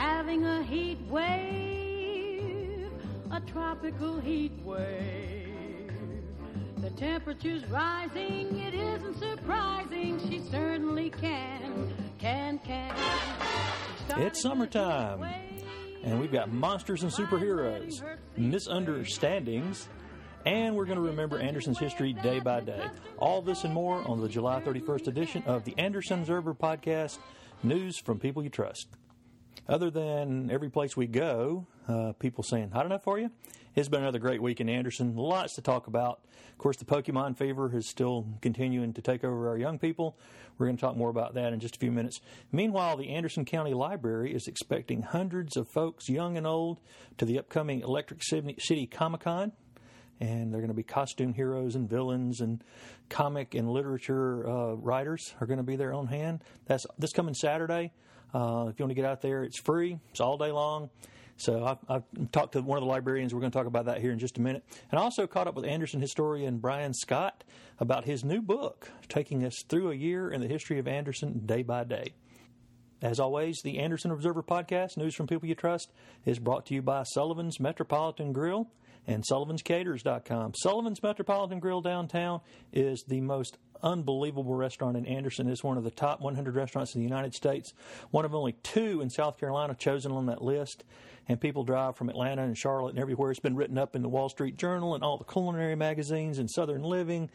having a heat wave, a tropical heat wave. The temperature's rising, it isn't surprising. She certainly can, can, can. It's summertime, and we've got monsters and superheroes, misunderstandings, and we're going to remember Anderson's history day by day. All this and more on the July 31st edition of the Anderson Observer podcast news from people you trust. Other than every place we go, uh, people saying, hot don't for you. It's been another great week in Anderson. Lots to talk about. Of course, the Pokemon fever is still continuing to take over our young people. We're going to talk more about that in just a few minutes. Meanwhile, the Anderson County Library is expecting hundreds of folks, young and old, to the upcoming Electric City Comic Con and they're going to be costume heroes and villains and comic and literature uh, writers are going to be there on hand. That's this coming Saturday. Uh, if you want to get out there, it's free. It's all day long. So I've, I've, talked to one of the librarians. We're going to talk about that here in just a minute. And I also caught up with Anderson historian Brian Scott about his new book, taking us through a year in the history of Anderson day by day. As always, the Anderson Observer podcast, News from People You Trust, is brought to you by Sullivan's Metropolitan Grill and Sullivan'sCaters.com. Sullivan's Metropolitan Grill downtown is the most unbelievable restaurant in Anderson. It's one of the top 100 restaurants in the United States, one of only two in South Carolina chosen on that list. And people drive from Atlanta and Charlotte and everywhere. It's been written up in the Wall Street Journal and all the culinary magazines and Southern Living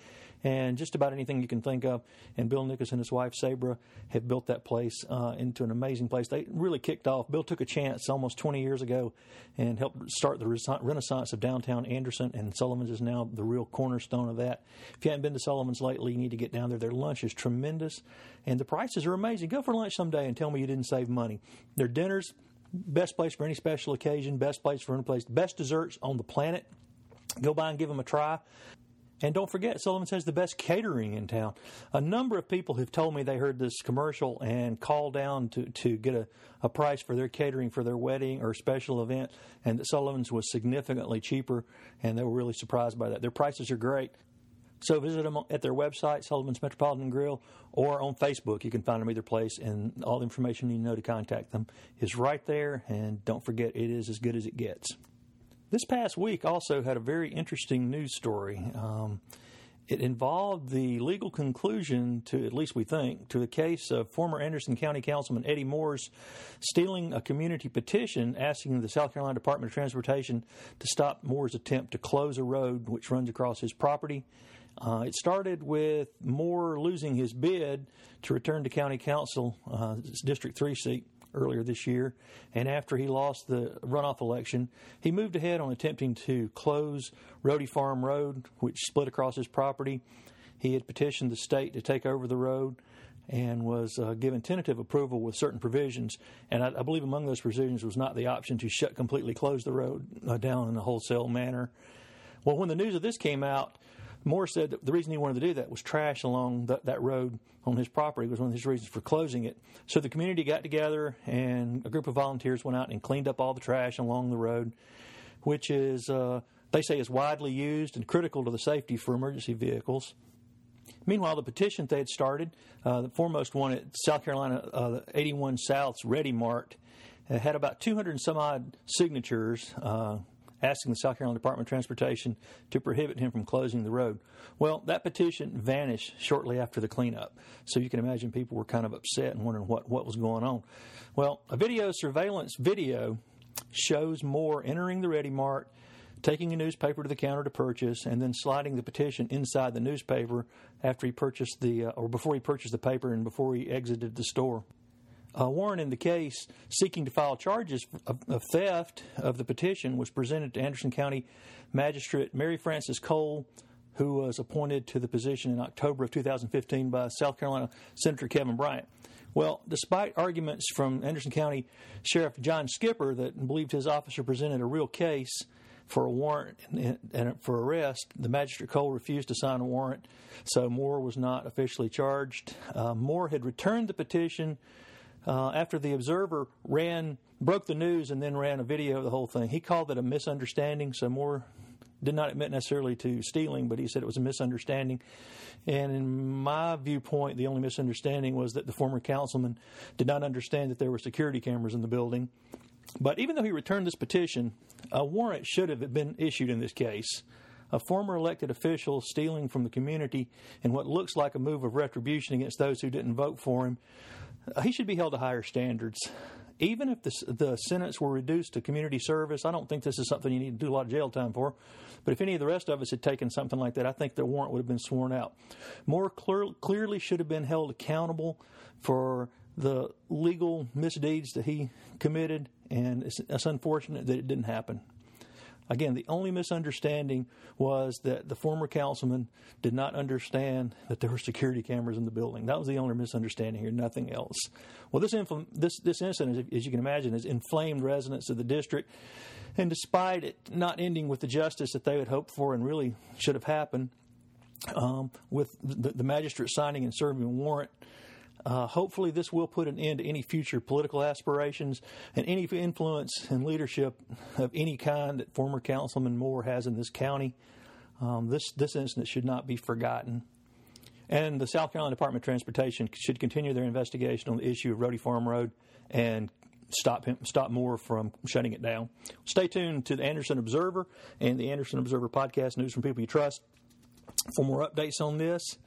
and just about anything you can think of. And Bill Nichols and his wife Sabra have built that place uh, into an amazing place. They really kicked off. Bill took a chance almost 20 years ago and helped start the renaissance of downtown Anderson, and Sullivan's is now the real cornerstone of that. If you haven't been to Sullivan's lately, you need to get down there. Their lunch is tremendous, and the prices are amazing. Go for lunch someday and tell me you didn't save money. Their dinners, best place for any special occasion, best place for any place, best desserts on the planet. Go by and give them a try. And don't forget, Sullivan says the best catering in town. A number of people have told me they heard this commercial and called down to, to get a, a price for their catering for their wedding or special event, and that Sullivan's was significantly cheaper, and they were really surprised by that. Their prices are great. So visit them at their website, Sullivan's Metropolitan Grill, or on Facebook. You can find them either place, and all the information you know to contact them is right there. And don't forget, it is as good as it gets. This past week also had a very interesting news story. Um, it involved the legal conclusion to, at least we think, to the case of former Anderson County Councilman Eddie Moore's stealing a community petition asking the South Carolina Department of Transportation to stop Moore's attempt to close a road which runs across his property. Uh, it started with Moore losing his bid to return to county council, uh, District 3 seat, earlier this year. And after he lost the runoff election, he moved ahead on attempting to close Rody Farm Road, which split across his property. He had petitioned the state to take over the road and was uh, given tentative approval with certain provisions. And I, I, believe among those provisions was not the option to shut completely close the road uh, down in a wholesale manner. Well, when the news of this came out, Moore said that the reason he wanted to do that was trash along that road on his property was one of his reasons for closing it. So the community got together and a group of volunteers went out and cleaned up all the trash along the road, which is uh, they say is widely used and critical to the safety for emergency vehicles. Meanwhile, the petition they had started, uh, the foremost one at South Carolina, uh, 81 South's Ready Mart, uh, had about 200 and some odd signatures. Asking the South Carolina Department of Transportation to prohibit him from closing the road. Well, that petition vanished shortly after the cleanup. So you can imagine people were kind of upset and wondering what, what was going on. Well, a video surveillance video shows Moore entering the Ready Mart, taking a newspaper to the counter to purchase, and then sliding the petition inside the newspaper after he purchased the, uh, or before he purchased the paper and before he exited the store uh, warrant in the case seeking to file charges of, of, theft of the petition was presented to Anderson County Magistrate Mary Frances Cole, who was appointed to the position in October of 2015 by South Carolina Senator Kevin Bryant. Well, despite arguments from Anderson County Sheriff John Skipper that believed his officer presented a real case for a warrant and for arrest, the magistrate Cole refused to sign a warrant, so Moore was not officially charged. Uh, Moore had returned the petition uh, after the Observer ran, broke the news and then ran a video of the whole thing. He called it a misunderstanding, so Moore did not admit necessarily to stealing, but he said it was a misunderstanding. And in my viewpoint, the only misunderstanding was that the former councilman did not understand that there were security cameras in the building. But even though he returned this petition, a warrant should have been issued in this case. A former elected official stealing from the community in what looks like a move of retribution against those who didn't vote for him, he should be held to higher standards even if the, the sentence were reduced to community service, I don't think this is something you need to do a lot of jail time for. But if any of the rest of us had taken something like that, I think the warrant would have been sworn out. More clear, clearly should have been held accountable for the legal misdeeds that he committed, and it's, it's unfortunate that it didn't happen. Again, the only misunderstanding was that the former councilman did not understand that there were security cameras in the building. That was the only misunderstanding here, nothing else. Well, this, infl- this, this incident, as you can imagine, has inflamed residents of the district. And despite it not ending with the justice that they had hoped for and really should have happened, um, with the, the magistrate signing and serving a warrant, uh, hopefully, this will put an end to any future political aspirations and any influence and leadership of any kind that former Councilman Moore has in this county. Um, this this incident should not be forgotten. And the South Carolina Department of Transportation should continue their investigation on the issue of Rhodey Farm Road and stop him, stop Moore from shutting it down. Stay tuned to the Anderson Observer and the Anderson Observer podcast, News from People You Trust, for more updates on this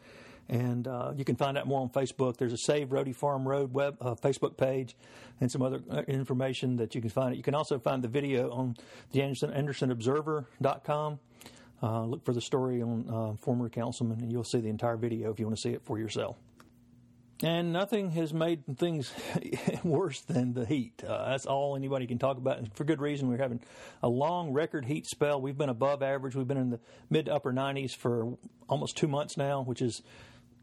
and uh, you can find out more on Facebook. There's a Save Rhodey Farm Road web uh, Facebook page and some other uh, information that you can find. It. You can also find the video on the Anderson, AndersonObserver.com. Uh, look for the story on uh, former councilman, and you'll see the entire video if you want to see it for yourself. And nothing has made things worse than the heat. Uh, that's all anybody can talk about, and for good reason. We're having a long record heat spell. We've been above average. We've been in the mid to upper 90s for almost two months now, which is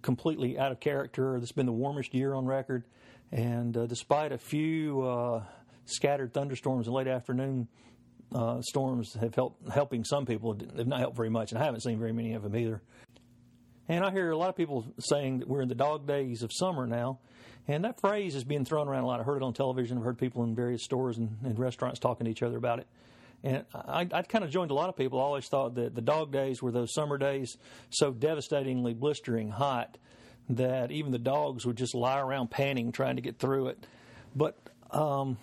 completely out of character. This has been the warmest year on record, and uh, despite a few uh, scattered thunderstorms and late afternoon uh, storms have helped helping some people, they've not helped very much, and I haven't seen very many of them either. And I hear a lot of people saying that we're in the dog days of summer now, and that phrase is being thrown around a lot. I heard it on television. I've heard people in various stores and, and restaurants talking to each other about it. And I, I kind of joined a lot of people. I always thought that the dog days were those summer days so devastatingly blistering hot that even the dogs would just lie around panting trying to get through it. But um,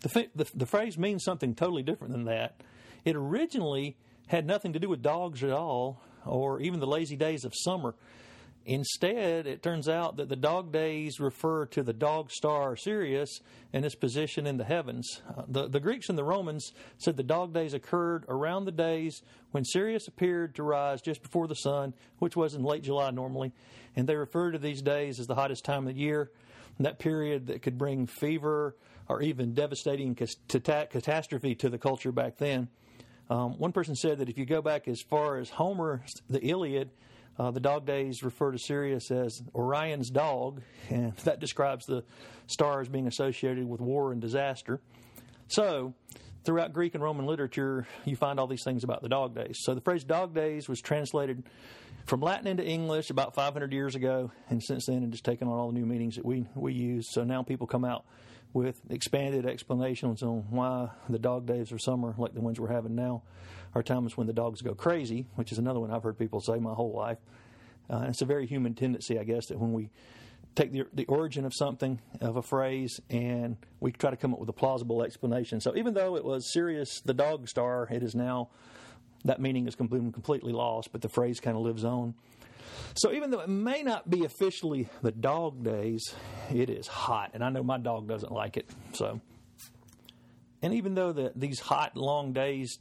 the, the, the phrase means something totally different than that. It originally had nothing to do with dogs at all, or even the lazy days of summer. Instead, it turns out that the dog days refer to the dog star Sirius and its position in the heavens. Uh, the, the Greeks and the Romans said the dog days occurred around the days when Sirius appeared to rise just before the sun, which was in late July normally. And they referred to these days as the hottest time of the year, that period that could bring fever or even devastating catastrophe to the culture back then. Um, one person said that if you go back as far as Homer, the Iliad, uh, the dog days refer to Sirius as Orion's dog, and that describes the stars being associated with war and disaster. So, throughout Greek and Roman literature, you find all these things about the dog days. So, the phrase dog days was translated from Latin into English about 500 years ago, and since then, it has taken on all the new meanings that we, we use. So, now people come out with expanded explanations on why the dog days of summer, like the ones we're having now, are times when the dogs go crazy, which is another one I've heard people say my whole life. Uh, it's a very human tendency, I guess, that when we take the, the origin of something, of a phrase, and we try to come up with a plausible explanation. So even though it was Sirius, the dog star, it is now that meaning is completely lost, but the phrase kind of lives on. So even though it may not be officially the dog days, it is hot, and I know my dog doesn't like it. So, and even though the, these hot, long days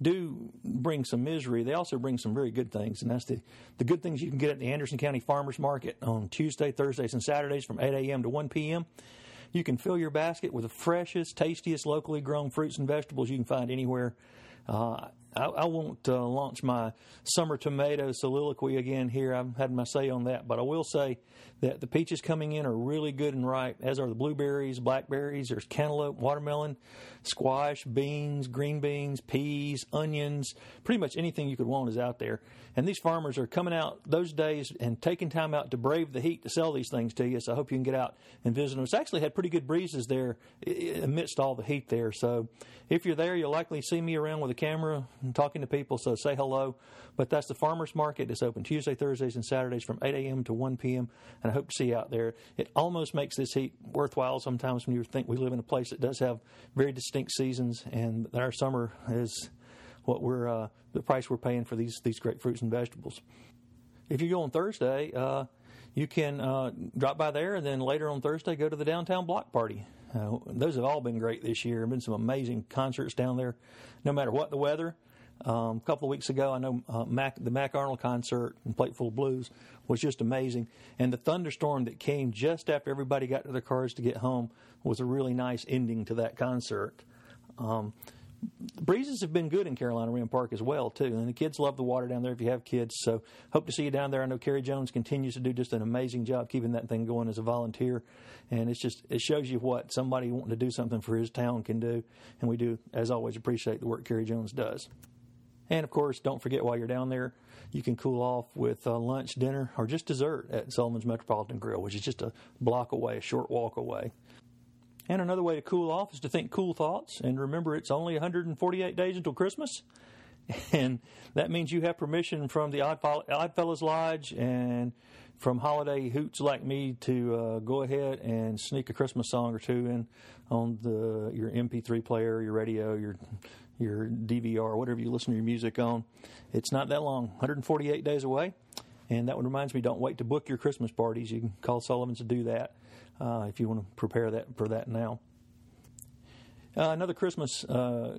do bring some misery, they also bring some very good things, and that's the the good things you can get at the Anderson County Farmers Market on Tuesday, Thursdays, and Saturdays from 8 a.m. to 1 p.m. You can fill your basket with the freshest, tastiest, locally grown fruits and vegetables you can find anywhere. Uh, I, I won't uh, launch my summer tomato soliloquy again here. I've had my say on that, but I will say that the peaches coming in are really good and ripe, as are the blueberries, blackberries. There's cantaloupe, watermelon, squash, beans, green beans, peas, onions. Pretty much anything you could want is out there. And these farmers are coming out those days and taking time out to brave the heat to sell these things to you. So I hope you can get out and visit them. It's actually had pretty good breezes there amidst all the heat there. So if you're there, you'll likely see me around with a camera and talking to people, so say hello. But that's the farmers market. It's open Tuesday, Thursdays, and Saturdays from 8 a.m. to 1 p.m. And I hope to see you out there. It almost makes this heat worthwhile sometimes when you think we live in a place that does have very distinct seasons, and our summer is what we're uh, the price we're paying for these these great fruits and vegetables. If you go on Thursday, uh, you can uh, drop by there, and then later on Thursday, go to the downtown block party. Uh, those have all been great this year. There have been some amazing concerts down there, no matter what the weather. Um, a couple of weeks ago, I know uh, Mac, the Mac Arnold concert and Plateful Blues was just amazing. And the thunderstorm that came just after everybody got to their cars to get home was a really nice ending to that concert. Um, breezes have been good in Carolina Wren Park as well too, and the kids love the water down there. If you have kids, so hope to see you down there. I know Carrie Jones continues to do just an amazing job keeping that thing going as a volunteer, and it's just it shows you what somebody wanting to do something for his town can do, and we do as always appreciate the work Carrie Jones does. And of course, don't forget while you're down there, you can cool off with uh, lunch, dinner, or just dessert at Sullivan's Metropolitan Grill, which is just a block away, a short walk away. And another way to cool off is to think cool thoughts. And remember, it's only 148 days until Christmas. And that means you have permission from the Oddfellows Lodge and from holiday hoots like me to uh, go ahead and sneak a Christmas song or two in on the your MP3 player, your radio, your your DVR, whatever you listen to your music on. It's not that long, 148 days away. And that one reminds me, don't wait to book your Christmas parties. You can call Sullivan's to do that uh, if you want to prepare that for that now. Uh, another Christmas uh,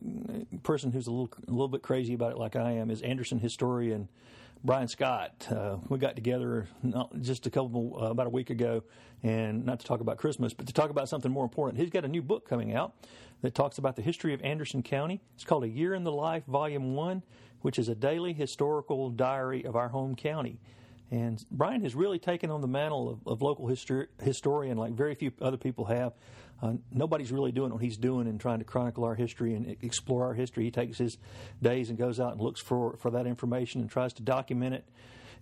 person who's a little a little bit crazy about it, like I am, is Anderson historian Brian Scott. Uh, we got together just a couple uh, about a week ago, and not to talk about Christmas, but to talk about something more important. He's got a new book coming out that talks about the history of Anderson County. It's called A Year in the Life, Volume One, which is a daily historical diary of our home county. And Brian has really taken on the mantle of, of local histor- historian like very few other people have. Uh, nobody's really doing what he's doing and trying to chronicle our history and explore our history. He takes his days and goes out and looks for, for that information and tries to document it.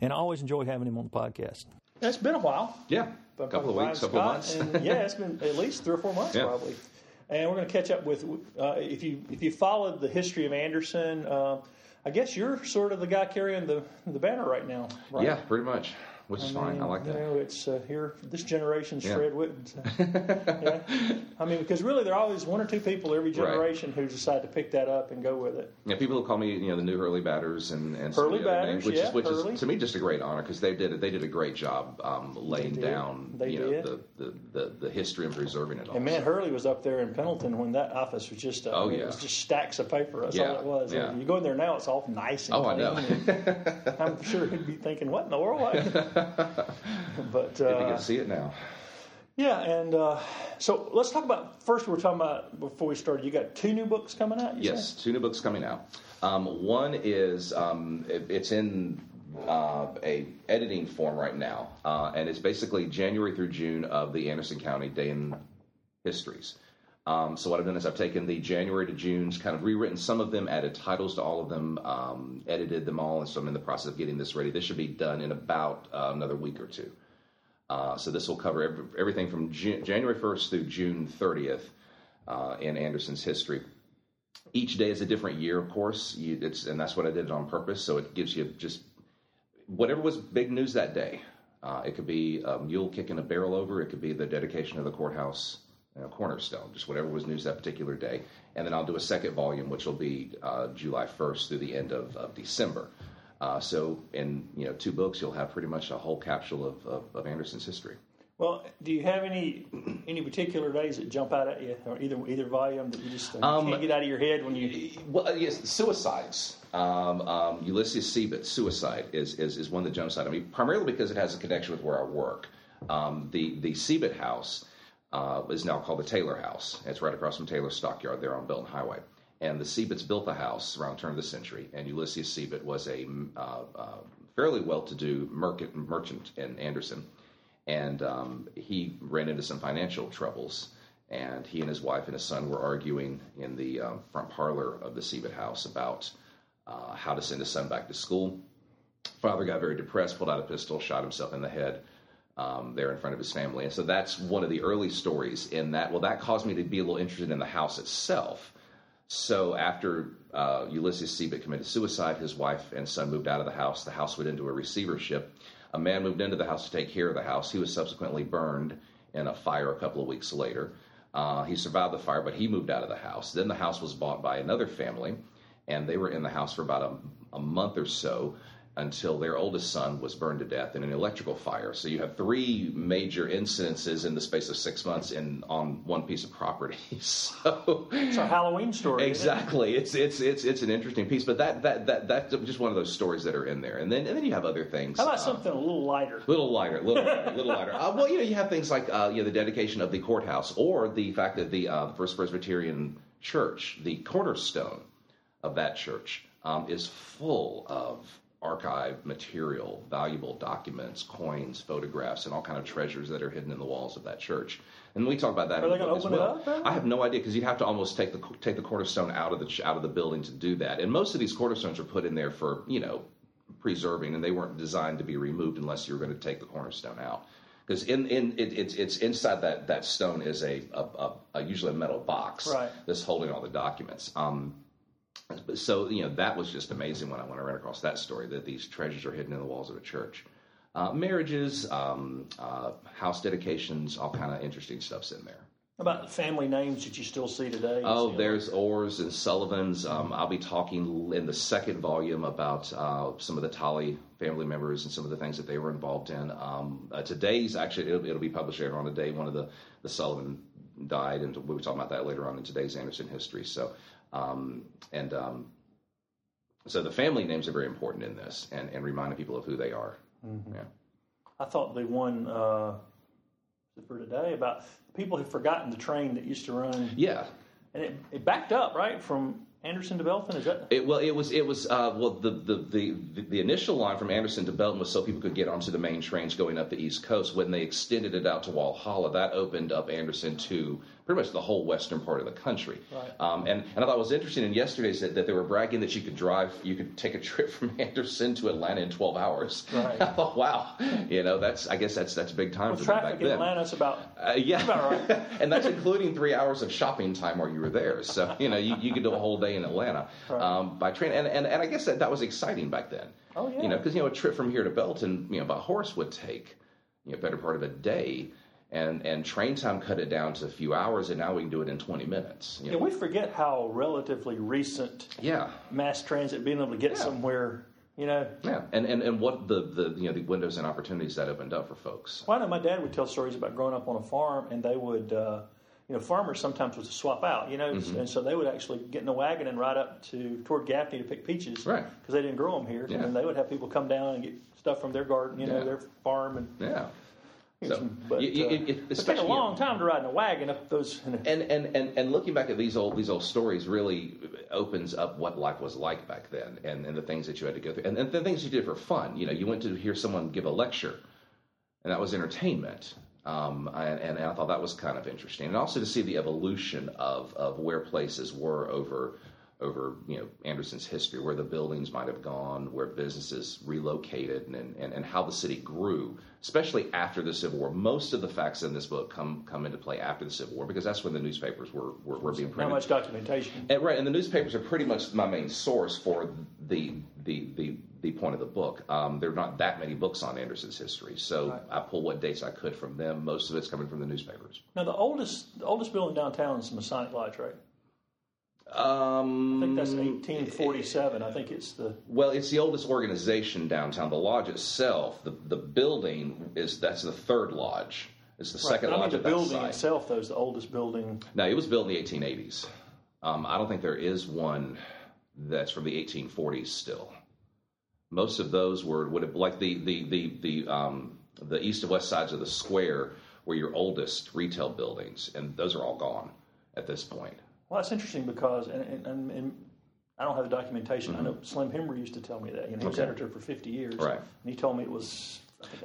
And I always enjoy having him on the podcast. It's been a while. Yeah, a couple of weeks, couple of months. and yeah, it's been at least three or four months yeah. probably. And we're going to catch up with uh, if you if you followed the history of Anderson. Uh, I guess you're sort of the guy carrying the the banner right now, right? Yeah, pretty much which is I mean, fine. I like that. You know, it's uh, here. This generation's yeah. Fred Whitten. So, yeah. I mean, because really, there are always one or two people every generation right. who decide to pick that up and go with it. Yeah, people will call me, you know, the new Hurley Badders and and Hurley Badders, names, which yeah, is which Hurley. is to me just a great honor because they did they did a great job um, laying down, they you know, the, the, the, the, history and preserving it all. And man, Hurley was up there in Pendleton when that office was just uh, oh yeah, it was just stacks of paper. That's yeah. all it was. Yeah. you go in there now, it's all nice and oh, clean. I know. I'm sure he'd be thinking, "What in the world?" But uh, you can see it now. Yeah, and uh, so let's talk about first. We are talking about before we started. You got two new books coming out. yes, two new books coming out. Um, one is um, it, it's in uh, a editing form right now, uh, and it's basically January through June of the Anderson County Day in Histories. Um, so what I've done is I've taken the January to June's, kind of rewritten some of them, added titles to all of them, um, edited them all, and so I'm in the process of getting this ready. This should be done in about uh, another week or two. Uh, so this will cover every, everything from June, January 1st through June 30th uh, in Anderson's history. Each day is a different year, of course, you, and that's what I did on purpose. So it gives you just whatever was big news that day. Uh, it could be a mule kicking a barrel over. It could be the dedication of the courthouse you know, cornerstone, just whatever was news that particular day. And then I'll do a second volume, which will be uh, July 1st through the end of, of December. Uh, so in you know two books, you'll have pretty much a whole capsule of, of, of, Anderson's history. Well, do you have any any particular days that jump out at you, or either either volume that you just uh, um, can't get out of your head when you? Well, yes, suicides. Um, um, Ulysses Seabott's suicide is, is is one that jumps out at me, primarily because it has a connection with where I work. Um, the the Seabott House uh, is now called the Taylor House. It's right across from Taylor Stockyard there on Belton Highway. And the Seabotts built the house around the turn of the century, and Ulysses Seabott was a uh, uh, fairly well-to-do merchant, merchant in Anderson, and um, he ran into some financial troubles. And he and his wife and his son were arguing in the uh, front parlor of the Seabott house about uh, how to send his son back to school. Father got very depressed, pulled out a pistol, shot himself in the head. Um, there in front of his family. And so that's one of the early stories in that. Well, that caused me to be a little interested in the house itself So after uh, Ulysses Seabott committed suicide, his wife and son moved out of the house. The house went into a receivership. A man moved into the house to take care of the house. He was subsequently burned in a fire a couple of weeks later. Uh, he survived the fire, but he moved out of the house. Then the house was bought by another family, and they were in the house for about a, a month or so until their oldest son was burned to death in an electrical fire. So you have three major incidences in the space of six months in on one piece of property. so it's a Halloween story. Exactly. It? It's it's it's it's an interesting piece, but that that that that's just one of those stories that are in there. And then and then you have other things. How about um, something a little lighter? Little lighter, little lighter, little lighter. Uh, well, you know, you have things like uh, you know the dedication of the courthouse, or the fact that the uh, First Presbyterian Church, the cornerstone of that church, um, is full of archive material, valuable documents, coins, photographs, and all kind of treasures that are hidden in the walls of that church. And we talk about that. Are they going to open well. it up? I have no idea because you'd have to almost take the take the cornerstone out of the out of the building to do that. And most of these cornerstones are put in there for you know preserving, and they weren't designed to be removed unless you were going to take the cornerstone out. Because in, in it, it's it's inside that, that stone is a, a, a, a usually a metal box right. that's holding all the documents. Um, so you know that was just amazing when I when I ran across that story that these treasures are hidden in the walls of a church. Uh, marriages, um, uh, house dedications, all kind of interesting stuff's in there. About the family names that you still see today? Oh, there's Orrs and Sullivans. Um, I'll be talking in the second volume about uh, some of the Tolley family members and some of the things that they were involved in. Um, uh, today's actually it'll, it'll, be published later on today. One of the the Sullivan died, and we'll be talking about that later on in today's Anderson history. So um, and um, so the family names are very important in this and, and reminding people of who they are. Mm-hmm. Yeah. I thought the one uh, for today about people who've forgotten the train that used to run. Yeah. And it, it backed up, right, from Anderson to Belton? Is that it? Well, it was. It was. Uh, well, the, the, the the initial line from Anderson to Belton was so people could get onto the main trains going up the East Coast. When they extended it out to Walhalla, that opened up Anderson to pretty much the whole western part of the country. Right. Um, and, and I thought it was interesting in yesterday's that, that they were bragging that you could drive, you could take a trip from Anderson to Atlanta in 12 hours. Right. I thought, wow, you know, that's I guess that's that's big time well, for traffic back in then. Atlanta's about uh, yeah, about right. and that's including three hours of shopping time while you were there. So you know, you, you could do a whole day in Atlanta right. um, by train, and, and and I guess that that was exciting back then. Oh yeah, you know, because you know a trip from here to Belton, you know, by horse would take you know better part of a day and and train time cut it down to a few hours, and now we can do it in 20 minutes. You know? Yeah, we forget how relatively recent. Yeah. Mass transit being able to get yeah. somewhere. You know. Yeah, and, and and what the, the you know the windows and opportunities that opened up for folks. Well, I know my dad would tell stories about growing up on a farm, and they would. Uh, you know, farmers sometimes would swap out, you know, mm-hmm. and so they would actually get in the wagon and ride up to toward Gaffney to pick peaches, right? Because they didn't grow them here, yeah. and they would have people come down and get stuff from their garden, you know, yeah. their farm, and yeah. So, but you, you, uh, it, it took a long time to ride in a wagon up those. and, and, and, and looking back at these old these old stories really opens up what life was like back then, and, and the things that you had to go through, and, and the things you did for fun. You know, you went to hear someone give a lecture, and that was entertainment. Um, and, and, I thought that was kind of interesting, and also to see the evolution of, of where places were over over you know Anderson's history, where the buildings might have gone, where businesses relocated, and, and, and how the city grew, especially after the Civil War. Most of the facts in this book come come into play after the Civil War because that's when the newspapers were, were, were being printed. Not much documentation. And, right, and the newspapers are pretty much my main source for the the the, the point of the book. Um, there are not that many books on Anderson's history, so right. I pull what dates I could from them. Most of it's coming from the newspapers. Now, the oldest the oldest building downtown is the Masonic Lodge, right? Um, I think that's 1847. I think it's the well, it's the oldest organization downtown. The lodge itself, the the building is that's the third lodge. It's the right, second I lodge mean, the building site. itself, though, is the oldest building. No, it was built in the 1880s. Um, I don't think there is one that's from the 1840s still. Most of those were would have like the the the the um, the east and west sides of the square were your oldest retail buildings, and those are all gone at this point. Well, that's interesting because, and, and, and I don't have the documentation. Mm-hmm. I know Slim Hemry used to tell me that. You know, he was okay. editor for 50 years. Right. And he told me it was.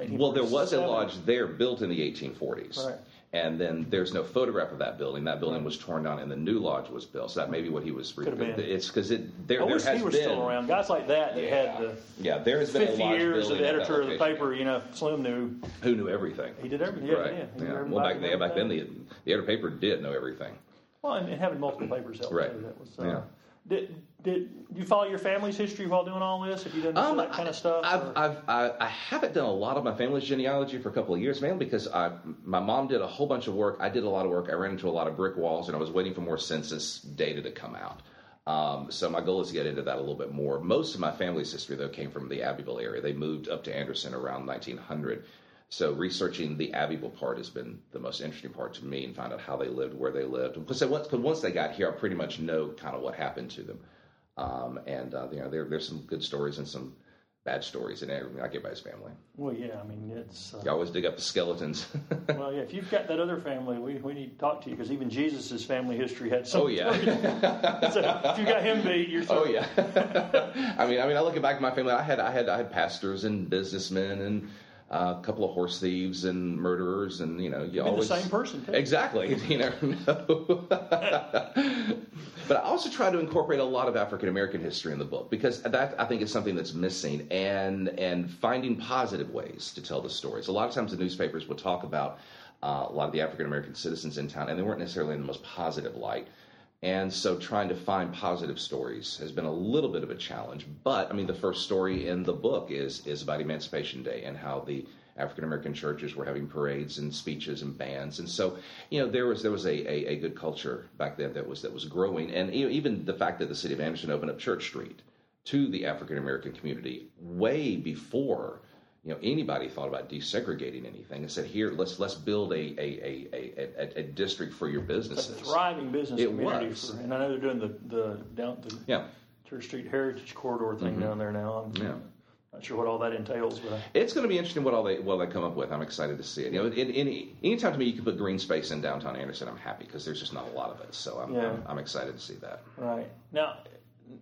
Well, there was a lodge there built in the 1840s. Right. And then there's no photograph of that building. That building was torn down, and the new lodge was built. So that may be what he was. Could have been. It's because it there, I there has he was been, still around. Guys like that that yeah. had the yeah, there has been 50 years of the editor of the paper. You know, Slim knew who knew everything. He did everything. Yeah, right. yeah. yeah. Well, back, yeah, back then the the editor paper did know everything. Well, and, and having multiple papers helped Right. too. That was. Uh, Yeah. Did did you follow your family's history while doing all this? Have you done Um, that kind of stuff? I've, I've, I, I haven't done a lot of my family's genealogy for a couple of years, mainly because I, my mom did a whole bunch of work. I did a lot of work. I ran into a lot of brick walls, and I was waiting for more census data to come out. Um, so my goal is to get into that a little bit more. Most of my family's history, though, came from the Abbeville area. They moved up to Anderson around 1900. So researching the Abbeville part has been the most interesting part to me, and find out how they lived, where they lived. Because once, once they got here, I pretty much know kind of what happened to them. Um, and uh, you know, there, there's some good stories and some bad stories in every, like everybody's family. well, yeah. I mean, it's. Uh, You always dig up the skeletons. Well, yeah. If you've got that other family, we, we need to talk to you because even Jesus' family history had some. oh yeah, so if you got him beat, you're. oh yeah. I mean, I mean, I look back at my family. I had, I had, I had pastors and businessmen and uh, a couple of horse thieves and murderers, and you know, you Been always the same person. Too. Exactly. You never know. but I also try to incorporate a lot of African American history in the book because that I think is something that's missing, and and finding positive ways to tell the stories. A lot of times the newspapers will talk about uh, a lot of the African American citizens in town, and they weren't necessarily in the most positive light. And so trying to find positive stories has been a little bit of a challenge. But I mean, the first story in the book is is about Emancipation Day and how the African American churches were having parades and speeches and bands, and so you know there was there was a, a, a good culture back then that was that was growing, and e- even the fact that the city of Anderson opened up Church Street to the African American community way before you know anybody thought about desegregating anything, and said here let's let's build a a, a, a, a, a district for your It's a businesses. thriving business It community, was. For, and I know they're doing the the down the Yeah. Church Street Heritage Corridor thing down there now. I'm Yeah. not sure what all that entails, but I, It's going to be interesting what all they what they come up with. I'm excited to see it. You know, in, in, anytime to me you can put green space in downtown Anderson, I'm happy because there's just not a lot of it. So I'm, Yeah. I'm I'm excited to see that. right now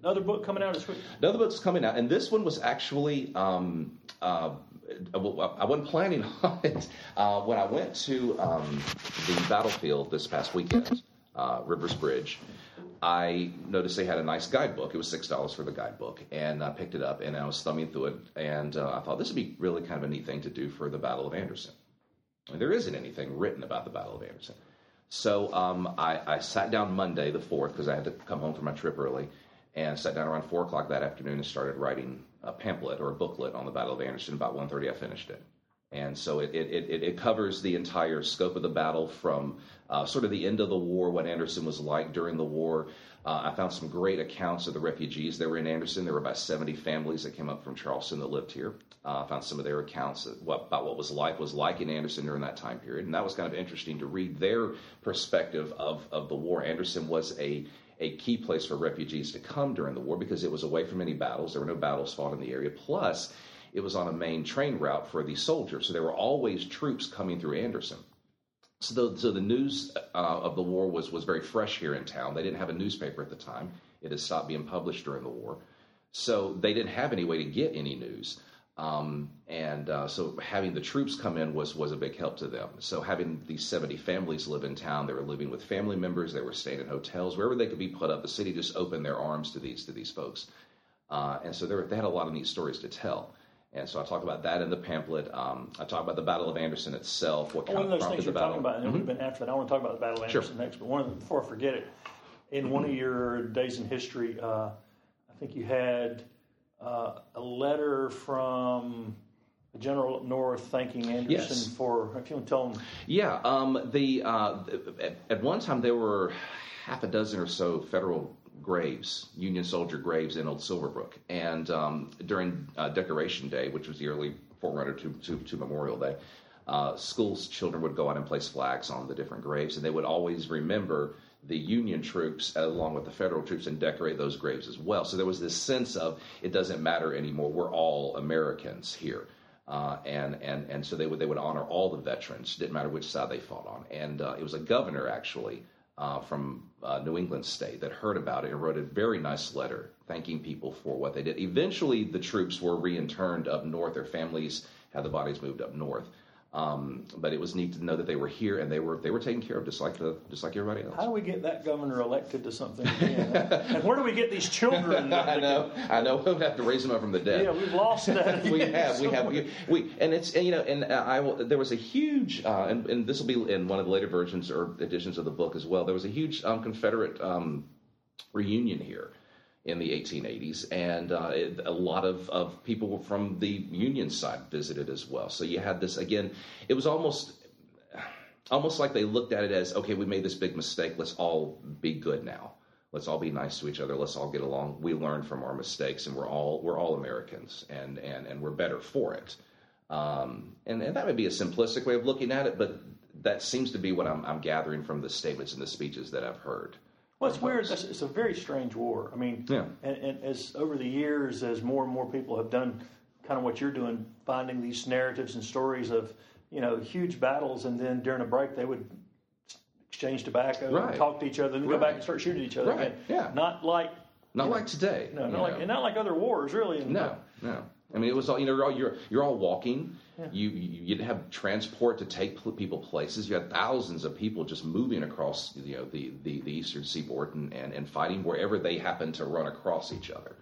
another book coming out this week. Another book's coming out, and this one was actually um, uh, I wasn't planning on it uh, when I went to um, the battlefield this past weekend, uh, Rivers Bridge. I noticed they had a nice guidebook. It was six dollars for the guidebook, and I picked it up and I was thumbing through it, and uh, I thought this would be really kind of a neat thing to do for the Battle of Anderson. And there isn't anything written about the Battle of Anderson. So um, I, I sat down Monday the fourth because I had to come home from my trip early, and sat down around four o'clock that afternoon and started writing a pamphlet or a booklet on the Battle of Anderson. About 1.30 I finished it, and so it it, it, it covers the entire scope of the battle from uh, sort of the end of the war, what Anderson was like during the war. Uh, I found some great accounts of the refugees that were in Anderson. There were about 70 families that came up from Charleston that lived here. Uh, I found some of their accounts what, about what was life was like in Anderson during that time period, and that was kind of interesting to read their perspective of, of the war. Anderson was a a key place for refugees to come during the war because it was away from any battles. There were no battles fought in the area. Plus, it was on a main train route for the soldiers, so there were always troops coming through Anderson. So the, so the news uh, of the war was, was very fresh here in town. They didn't have a newspaper at the time. It had stopped being published during the war. So they didn't have any way to get any news. Um, and uh, so having the troops come in was, was a big help to them. So having these 70 families live in town, they were living with family members, they were staying in hotels, wherever they could be put up. The city just opened their arms to these to these folks. Uh, and so they, were, they had a lot of neat stories to tell. And so I talk about that in the pamphlet. Um, I talk about the Battle of Anderson itself, what One kind of those things you're battle. talking about, and would have been after that. I want to talk about the Battle of Sure. Anderson next, but one the, before I forget it, in one of your days in history, uh, I think you had uh, a letter from general north thanking Anderson Yes. for. If you want to tell them, Yeah, um, the uh, at, at one time there were half a dozen or so federal graves, Union soldier graves in Old Silverbrook, and um, during uh, Decoration Day, which was the early forerunner to, to, to Memorial Day, uh, schools children would go out and place flags on the different graves, and they would always remember the Union troops along with the federal troops and decorate those graves as well. So there was this sense of it doesn't matter anymore; we're all Americans here. Uh, and and and so they would they would honor all the veterans, didn't matter which side they fought on. And uh, it was a governor actually uh, from uh, New England State that heard about it and wrote a very nice letter thanking people for what they did. Eventually, the troops were reinterned up north. Their families had the bodies moved up north. Um, but it was neat to know that they were here and they were they were taken care of just like the just like everybody else. How do we get that governor elected to something and where do we get these children? I know, I know. We'll have to raise them up from the dead. Yeah, we've lost that. we have, we have, we, we, and it's and, you know, and I will. There was a huge, uh, and, and this will be in one of the later versions or editions of the book as well. There was a huge um, Confederate um, reunion here in the 1880s, and uh, it, a lot of, of people from the Union side visited as well. So you had this again. It was almost almost like they looked at it as okay, we made this big mistake. Let's all be good now. Let's all be nice to each other. Let's all get along. We learn from our mistakes, and we're all we're all Americans, and and and we're better for it. Um, and, and that may be a simplistic way of looking at it, but that seems to be what I'm, I'm gathering from the statements and the speeches that I've heard. Well, it's weird. It's a very strange war. I mean, yeah. and, and as over the years, as more and more people have done kind of what you're doing, finding these narratives and stories of, you know, huge battles, and then during a break they would exchange tobacco right. talk to each other, and then right. go back and start shooting each other. Right. Again. Yeah. Not like. Not like know, today. No, not like, and not like other wars, really. No, no. I mean, it was all you know. You're all, you're, you're all walking. Yeah. You, you, you didn't have transport to take people places. You had thousands of people just moving across you know the, the, the eastern seaboard and, and, and fighting wherever they happened to run across each other.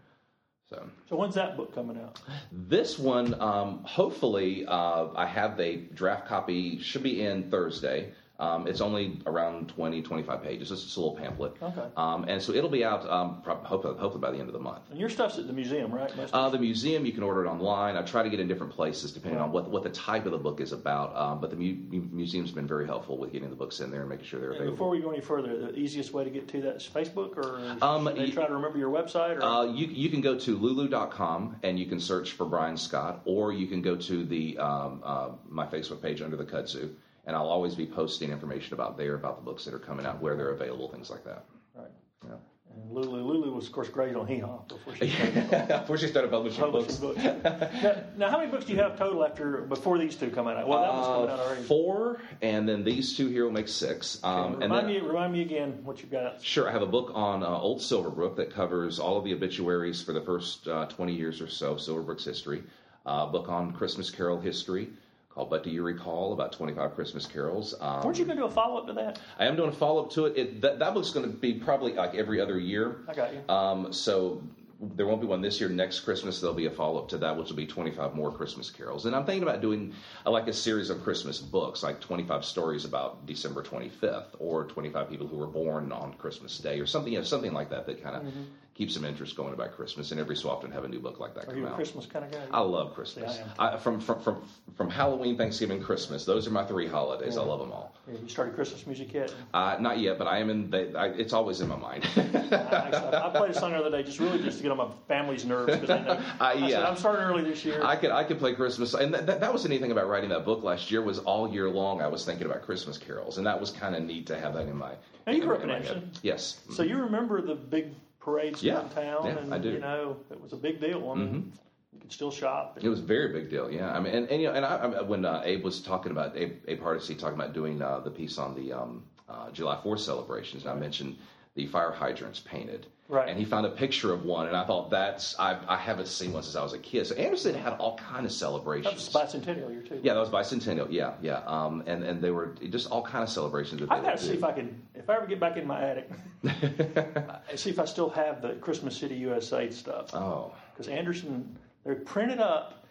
So, so when's that book coming out? This one, um, hopefully, uh, I have the draft copy. Should be in Thursday. Um, it's only around 20, 25 pages. It's just a little pamphlet. Okay. Um, and so it'll be out um, hopefully, hopefully by the end of the month. And your stuff's at the museum, right? Uh, the museum, you can order it online. I try to get in different places depending on what what the type of the book is about. Um, but the mu- museum's been very helpful with getting the books in there and making sure they're available. before we go any further, the easiest way to get to that is Facebook, or um, they try to remember your website? Or? Uh, you, you can go to lulu.com and you can search for Brian Scott, or you can go to the um, uh, my Facebook page under the kudzu and I'll always be posting information about there, about the books that are coming out, where they're available, things like that. Right. Yeah. And Lulu, Lulu was, of course, great on Hee Haw before she started, before she started publishing, publishing books. books. now, now, how many books do you have total after before these two come out? Well, that one's coming out already. Uh, four, and then these two here will make six. Um, okay, and remind then, me, remind me again what you've got. Sure, I have a book on uh, Old Silverbrook that covers all of the obituaries for the first uh, 20 years or so of Silverbrook's history. Uh, a book on Christmas Carol history called But Do You Recall? About 25 Christmas Carols. Um, Weren't you going to do a follow up to that? I am doing a follow up to it. it that, that book's going to be probably like every other year. I got you. Um, so there won't be one this year. Next Christmas, there'll be a follow up to that, which will be 25 more Christmas carols. And I'm thinking about doing uh, like a series of Christmas books, like 25 stories about December 25th, or 25 people who were born on Christmas Day, or something, you know, something like that that kind of mm-hmm keep some interest going about Christmas, and every so often have a new book like that Are come you a Christmas kind of guy? I love Christmas. Yeah, I I, from, from from from Halloween, Thanksgiving, Christmas. Those are my three holidays. Yeah. I love them all. You started Christmas music yet? Uh, not yet, but I am in. The, I, it's always in my mind. I, I, played a song the other day just really just to get on my family's nerves because I know. I, yeah. said, I'm starting early this year. I could I could play Christmas, and that, that, that was the neat thing about writing that book last year was all year long I was thinking about Christmas carols, and that was kind of neat to have that in my. Now you grew up in Anderson. Yes. So you remember the big parades yeah. downtown? Yeah, and, I do. You know, it was a big deal. I mean, mm-hmm. you could still shop. It was a very big deal. Yeah. I mean, and, and you know, and I, I, when uh, Abe was talking about Abe, Abe Hardesty talking about doing uh, the piece on the um, uh, July Fourth celebrations, and I mentioned the fire hydrants painted. Right. And he found a picture of one, and I thought that's I, I haven't seen one since I was a kid. So Anderson had all kind of celebrations. That was bicentennial year too. Yeah, that was bicentennial. Yeah, yeah. Um, and and they were just all kind of celebrations. I got to see if I can, if I ever get back in my attic, see if I still have the Christmas City USA stuff. Oh, because Anderson they're printed up.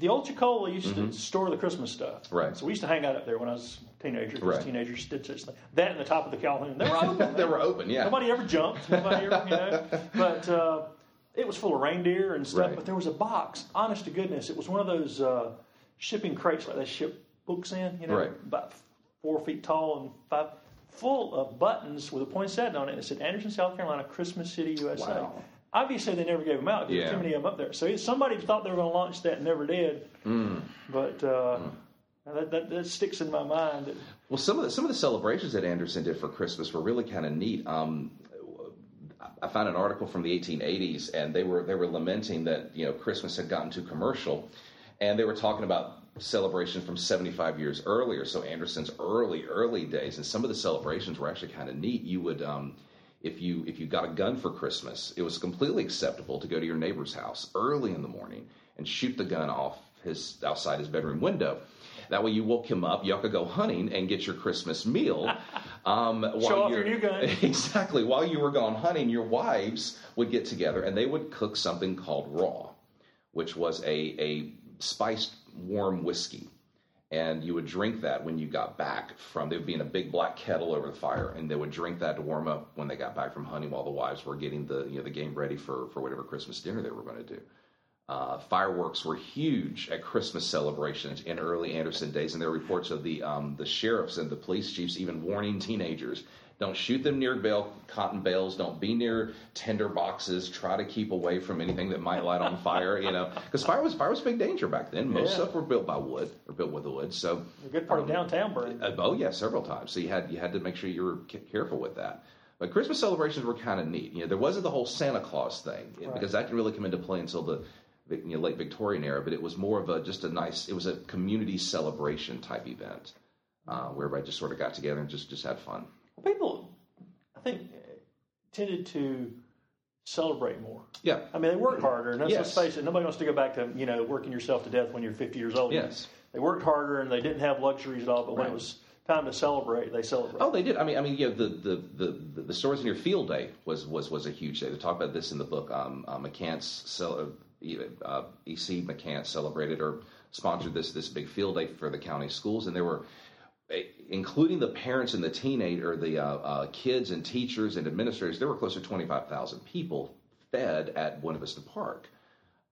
The old Chiquola used mm-hmm. to store the Christmas stuff. Right. So we used to hang out up there when I was a teenager. Right. Teenagers did such thing. That and the top of the Calhoun. They were open. they were open. Yeah. Nobody ever jumped. Nobody ever, you know. But uh, it was full of reindeer and stuff. Right. But there was a box. Honest to goodness, it was one of those uh, shipping crates like they ship books in. You know, right. about four feet tall and five, full of buttons with a poinsettia on it. And it said Anderson, South Carolina, Christmas City, USA. Wow. Obviously, they never gave them out. There yeah. were too many of them up there. So somebody thought they were going to launch that and never did. Mm. But uh, mm. That, that, that, sticks in my mind. Well, some of the some of the celebrations that Anderson did for Christmas were really kind of neat. Um, I found an article from the 1880s, and they were they were lamenting that you know Christmas had gotten too commercial, and they were talking about celebration from 75 years earlier. So Anderson's early early days, and some of the celebrations were actually kind of neat. You would um, if you if you got a gun for Christmas, it was completely acceptable to go to your neighbor's house early in the morning and shoot the gun off his outside his bedroom window. That way you woke him up. Y'all could go hunting and get your Christmas meal. Um, Show off your new gun. Exactly. While you were gone hunting, your wives would get together and they would cook something called raw, which was a, a spiced warm whiskey and you would drink that when you got back from there would be in a big black kettle over the fire and they would drink that to warm up when they got back from hunting while the wives were getting the you know the game ready for for whatever christmas dinner they were going to do uh, fireworks were huge at christmas celebrations in early anderson days and there are reports of the um, the sheriffs and the police chiefs even warning teenagers don't shoot them near bale, cotton bales. Don't be near tinder boxes. Try to keep away from anything that might light on fire. You know, because fire was fire was big danger back then. Most yeah. stuff were built by wood or built with wood. So a good part um, of downtown burned. Uh, oh yeah, several times. So you had you had to make sure you were careful with that. But Christmas celebrations were kind of neat. You know, there wasn't the whole Santa Claus thing right. because that didn't really come into play until the you know, late Victorian era. But it was more of a just a nice. It was a community celebration type event uh, where everybody just sort of got together and just just had fun. Well, people, I think, tended to celebrate more. Yeah. I mean, they work harder, and let's, yes. face it, nobody wants to go back to you know working yourself to death when you're 50 years old. Yes. They worked harder, and they didn't have luxuries at all. But when it was time to celebrate, they celebrate. Oh, they did. I mean, I mean, yeah, the the the, the Stories in Your Field Day was was was a huge day. They talk about this in the book. Um, uh, McCants, uh, EC McCants celebrated or sponsored this this big field day for the county schools, and there were including the parents and the teenage or the uh, uh, kids and teachers and administrators, there were close to 25,000 people fed at Buena Vista Park.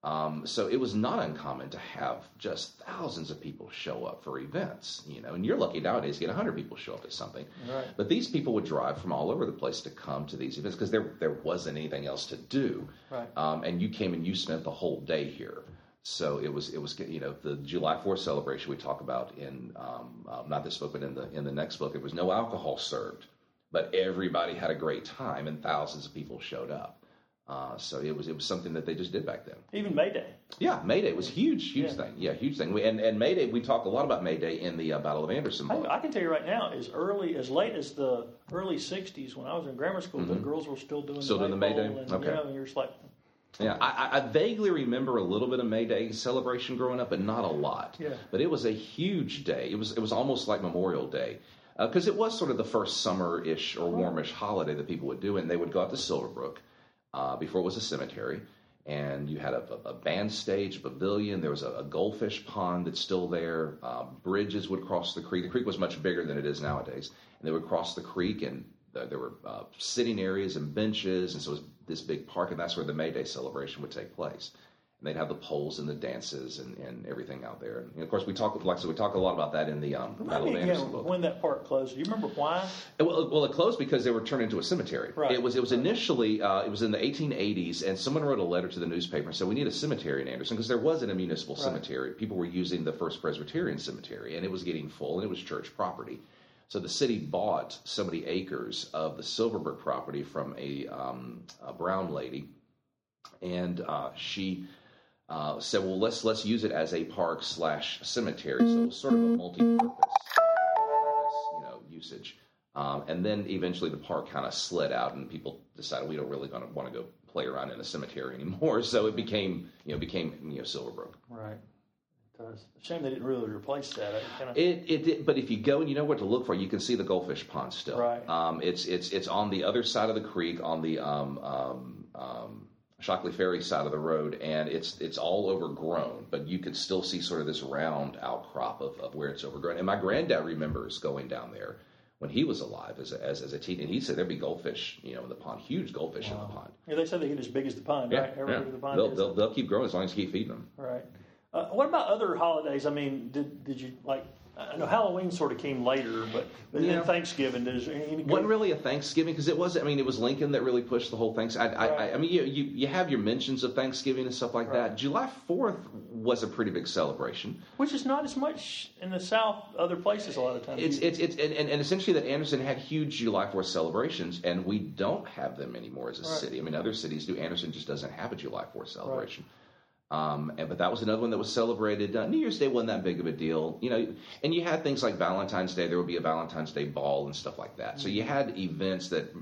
Um, so it was not uncommon to have just thousands of people show up for events, you know, and you're lucky nowadays to get 100 people show up at something. Right. But these people would drive from all over the place to come to these events because there, there wasn't anything else to do. Right. Um, and you came and you spent the whole day here. So it was it was you know the July Fourth celebration we talk about in um, uh, not this book but in the in the next book. There was no alcohol served, but everybody had a great time and thousands of people showed up. Uh, so it was it was something that they just did back then. Even May Day. Yeah, May Day was huge, huge yeah. thing. Yeah, huge thing. We, and and May Day we talk a lot about May Day in the uh, Battle of Anderson. I, I, can tell you right now, as early as late as the early '60s when I was in grammar school, mm-hmm. the girls were still doing still the doing the May Day. And, okay, you know, and you're just like, yeah, I, I, vaguely remember a little bit of May Day celebration growing up, but not a lot. Yeah. But it was a huge day. It was it was almost like Memorial Day because uh, it was sort of the first summer-ish or warmish holiday that people would do, and they would go out to Silverbrook uh, before it was a cemetery, and you had a, a band stage, pavilion. There was a, a goldfish pond that's still there. Uh, bridges would cross the creek. The creek was much bigger than it is nowadays, and they would cross the creek, and there were uh, sitting areas and benches, and so it was this big park, and that's where the May Day celebration would take place. And they'd have the poles and the dances and, and everything out there. And, of course, we talk like so we talk a lot about that in the um, Battle of Anderson book. When that park closed, do you remember why? Well, well, it closed because they were turned into a cemetery. Right. It was it was initially uh, it was in the 1880s, and someone wrote a letter to the newspaper and said we need a cemetery in Anderson because there wasn't a municipal right. cemetery. People were using the First Presbyterian Cemetery, and it was getting full, and it was church property. So the city bought so many acres of the Silverbrook property from a, um, a brown lady, and uh, she uh, said, "Well, let's let's use it as a park slash cemetery." So it was sort of a multi-purpose, you know, usage. Um, and then eventually the park kind of slid out, and people decided we don't really want to want to go play around in a cemetery anymore. So it became you know became you know Silverbrook. Right. It's a shame they didn't really replace that. It, kind of... it, it did, but if you go and you know what to look for, you can see the goldfish pond still. Right. Um, it's it's it's on the other side of the creek, on the um, um, um, Shockley Ferry side of the road, and it's it's all overgrown, but you could still see sort of this round outcrop of, of where it's overgrown. And my granddad remembers going down there when he was alive as a, as, as a teen, and he said there'd be goldfish, you know, in the pond, huge goldfish wow. in the pond. Yeah, they said they get as big as the pond, yeah, right? Every yeah. The pond they'll, they'll, they'll, keep growing as long as you keep feeding them. Right. Uh, what about other holidays? I mean, did did you like? I know Halloween sort of came later, but, but yeah. Thanksgiving is wasn't really a Thanksgiving because it was. I mean, it was Lincoln that really pushed the whole thing. I, right. I, I, mean, you, you, you have your mentions of Thanksgiving and stuff like right. that. July Fourth was a pretty big celebration, which is not as much in the South. Other places, a lot of times. It's it's, it's and, and, essentially that Anderson had huge July Fourth celebrations, and we don't have them anymore as a right. city. I mean, other cities do. Anderson just doesn't have a July Fourth celebration. Um, and, but that was another one that was celebrated. Uh, New Year's Day wasn't that big of a deal, you know. And you had things like Valentine's Day. There would be a Valentine's Day ball and stuff like that. So you had events that,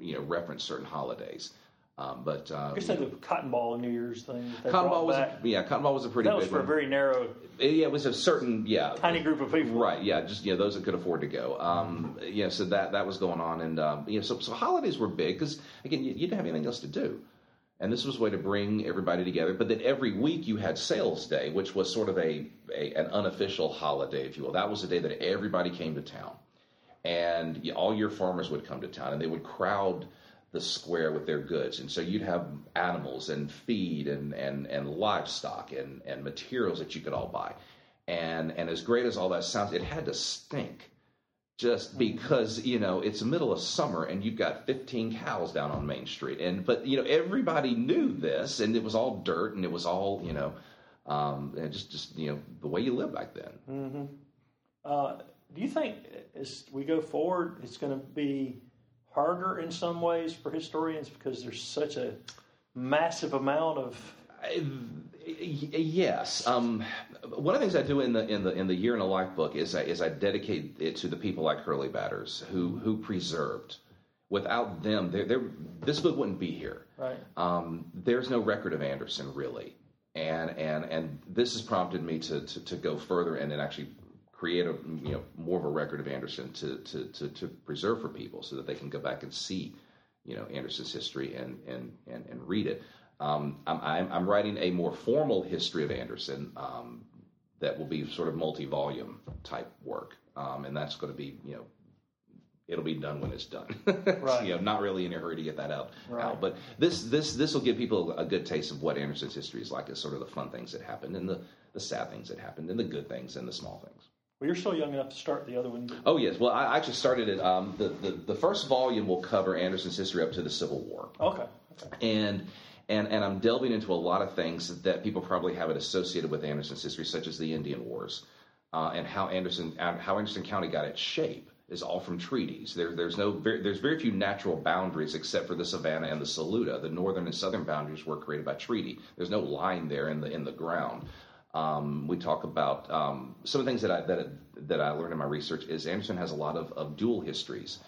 you know, reference certain holidays. Um, but uh, I guess they the cotton ball New Year's thing. Cotton ball was back. a, yeah, cotton ball was a pretty that was for a very narrow, yeah, it was a certain yeah tiny group of people. Right. Yeah. Just you know those that could afford to go. Um, yeah. So that that was going on, and um, you know, so so holidays were big because again you, you didn't have anything else to do, and this was a way to bring everybody together. But then every week you had Sales Day, which was sort of a, a an unofficial holiday, if you will. That was the day that everybody came to town, and all your farmers would come to town, and they would crowd the square with their goods. And so you'd have animals and feed and, and, and livestock and, and materials that you could all buy. And, and as great as all that sounds, it had to stink just because, you know, it's the middle of summer and you've got 15 cows down on Main Street. And, but, you know, everybody knew this and it was all dirt and it was all, you know, um, and just, just, you know, the way you lived back then. Uh, do you think as we go forward, it's going to be harder in some ways for historians because there's such a massive amount of I- Yes. Um, one of the things I do in the in the in the year in a life book is I, is I dedicate it to the people like Hurley Badders who who preserved. Without them, they're, they're, this book wouldn't be here. right. Um, there's no record of Anderson really, and and and this has prompted me to to, to go further and then actually create a you know more of a record of Anderson to, to to to preserve for people so that they can go back and see you know Anderson's history and and and, and read it. Um, I'm, I'm I'm writing a more formal history of Anderson um, that will be sort of multi-volume type work, um, and that's going to be you know it'll be done when it's done. Right. you know, not really in a hurry to get that out. Right. out. But this this this will give people a good taste of what Anderson's history is like. As sort of the fun things that happened, and the the sad things that happened, and the good things, and the small things. Well, you're still young enough to start the other one. Oh yes, well I actually started it. Um, the, the the first volume will cover Anderson's history up to the Civil War Okay. okay. and and and I'm delving into a lot of things that people probably have it associated with Anderson's history, such as the Indian Wars, uh, and how Anderson how Anderson County got its shape is all from treaties. There, there's no very, there's very few natural boundaries except for the Savannah and the Saluda. The northern and southern boundaries were created by treaty. There's no line there in the in the ground. Um, we talk about um, some of the things that I that that I learned in my research is Anderson has a lot of, of dual histories.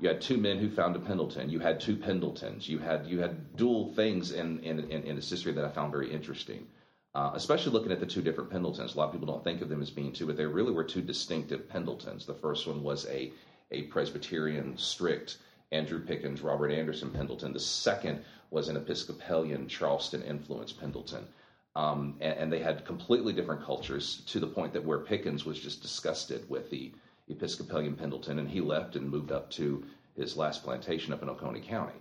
You had two men who founded Pendleton. You had two Pendletons. You had you had dual things in in, in, in its history that I found very interesting. Uh, especially looking at the two different Pendletons. A lot of people don't think of them as being two, but they really were two distinctive Pendletons. The first one was a a Presbyterian, strict Andrew Pickens, Robert Anderson Pendleton. The second was an Episcopalian, Charleston influenced Pendleton. Um, and, and they had completely different cultures to the point that where Pickens was just disgusted with the Episcopalian Pendleton, and he left and moved up to his last plantation up in Oconee County.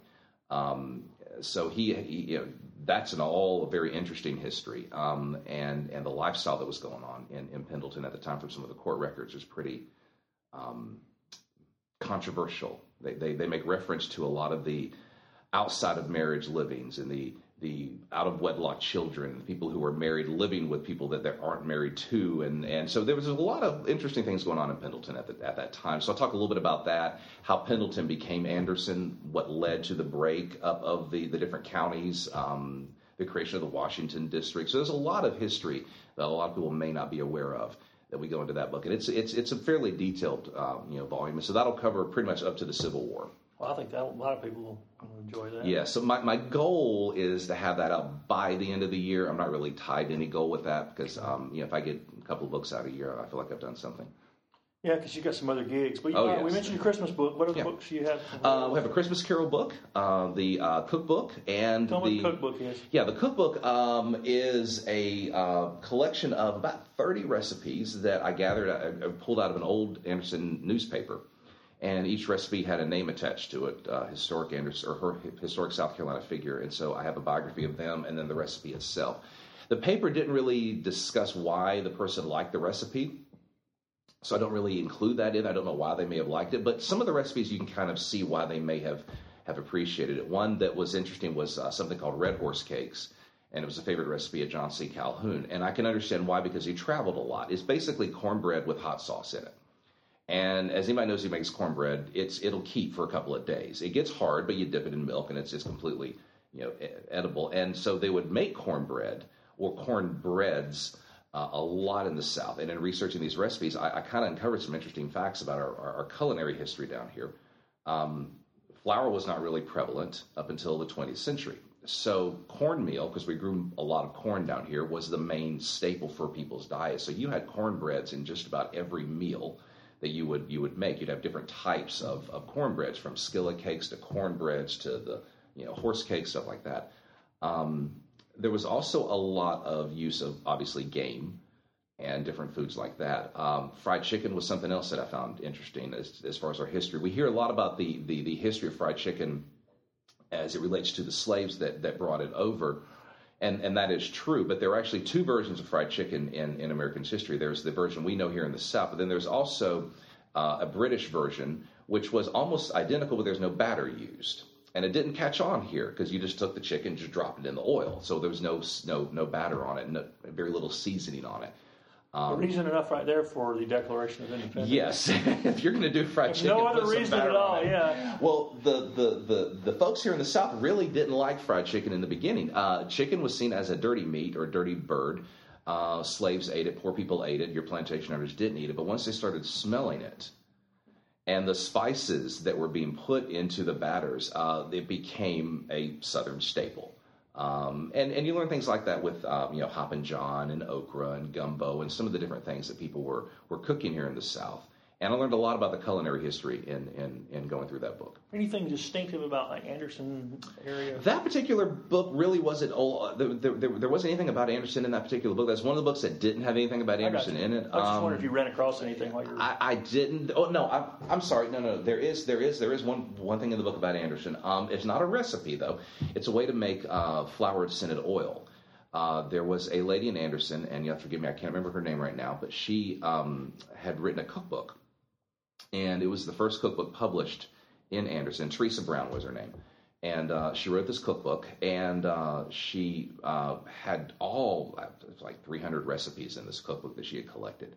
Um, so he, he you know, that's an all a very interesting history, um, and and the lifestyle that was going on in, in Pendleton at the time from some of the court records is pretty um, controversial. They, they they make reference to a lot of the outside of marriage livings and the the out of wedlock children, people who are married living with people that they aren't married to, and and so there was a lot of interesting things going on in Pendleton at the, at that time. So I'll talk a little bit about that, how Pendleton became Anderson, what led to the break up of the the different counties, um, the creation of the Washington district. So there's a lot of history that a lot of people may not be aware of that we go into that book, and it's it's it's a fairly detailed uh, you know volume, and so that'll cover pretty much up to the Civil War. Well, I think that a lot of people will enjoy that. Yeah, so my, my goal is to have that out by the end of the year. I'm not really tied to any goal with that because, um, you know, if I get a couple of books out a year, I feel like I've done something. Yeah, because you got some other gigs. But Oh, uh, we mentioned your Christmas book. What other Yeah. books do you have? Uh, we have a Christmas Carol book, uh, the uh, cookbook, and Tell the what the cookbook is. Yeah, the cookbook um, is a uh, collection of about 30 recipes that I gathered, I, I pulled out of an old Anderson newspaper. And each recipe had a name attached to it, uh, historic Anderson or her historic South Carolina figure. And so I have a biography of them and then the recipe itself. The paper didn't really discuss why the person liked the recipe. So I don't really include that in. I don't know why they may have liked it, but some of the recipes you can kind of see why they may have have appreciated it. One that was interesting was uh, something called red horse cakes, and it was a favorite recipe of John C. Calhoun. And I can understand why because he traveled a lot. It's basically cornbread with hot sauce in it. And as anybody knows who makes cornbread, it's it'll keep for a couple of days. It gets hard, but you dip it in milk, and it's just completely you know edible. And so they would make cornbread or cornbreads uh, a lot in the South. And in researching these recipes, I, I kind of uncovered some interesting facts about our, our, our culinary history down here. Um, flour was not really prevalent up until the 20th century. So cornmeal, because we grew a lot of corn down here, was the main staple for people's diet. So you had cornbreads in just about every meal that you would you would make. You'd have different types of, of cornbreads, from skillet cakes to cornbreads to the you know horse cakes, stuff like that. Um, there was also a lot of use of obviously game and different foods like that. Um, fried chicken was something else that I found interesting as, as far as our history. We hear a lot about the, the, the history of fried chicken as it relates to the slaves that, that brought it over. And, and that is true, but there are actually two versions of fried chicken in, in American's history. There's the version we know here in the South, but then there's also uh, a British version, which was almost identical, but there's no batter used. And it didn't catch on here because you just took the chicken, just dropped it in the oil. So there was no, no, no batter on it, no, very little seasoning on it. Um, reason enough right there for the Declaration of Independence. Yes, if you're going to do fried chicken, no other reason at all. Yeah. Well, the, the, the the folks here in the South really didn't like fried chicken in the beginning. Uh, chicken was seen as a dirty meat or a dirty bird. Uh, slaves ate it, poor people ate it, your plantation owners didn't eat it. But once they started smelling it, and the spices that were being put into the batters, uh, it became a Southern staple. Um, and, and you learn things like that with um, you know Hoppin' John and okra and gumbo and some of the different things that people were, were cooking here in the South. And I learned a lot about the culinary history in, in, in going through that book. Anything distinctive about like Anderson area? That particular book really wasn't. Oh, there, there, there, wasn't anything about Anderson in that particular book. That's one of the books that didn't have anything about Anderson in it. I was just um, wondering if you ran across anything while you were. I, I didn't. Oh no, I, I'm sorry. No, no, there is there is there is one one thing in the book about Anderson. Um, it's not a recipe though. It's a way to make uh, flower scented oil. Uh, there was a lady in Anderson, and you have to forgive me, I can't remember her name right now, but she um, had written a cookbook and it was the first cookbook published in Anderson. Teresa Brown was her name. And uh, she wrote this cookbook, and uh, she uh, had all like 300 recipes in this cookbook that she had collected.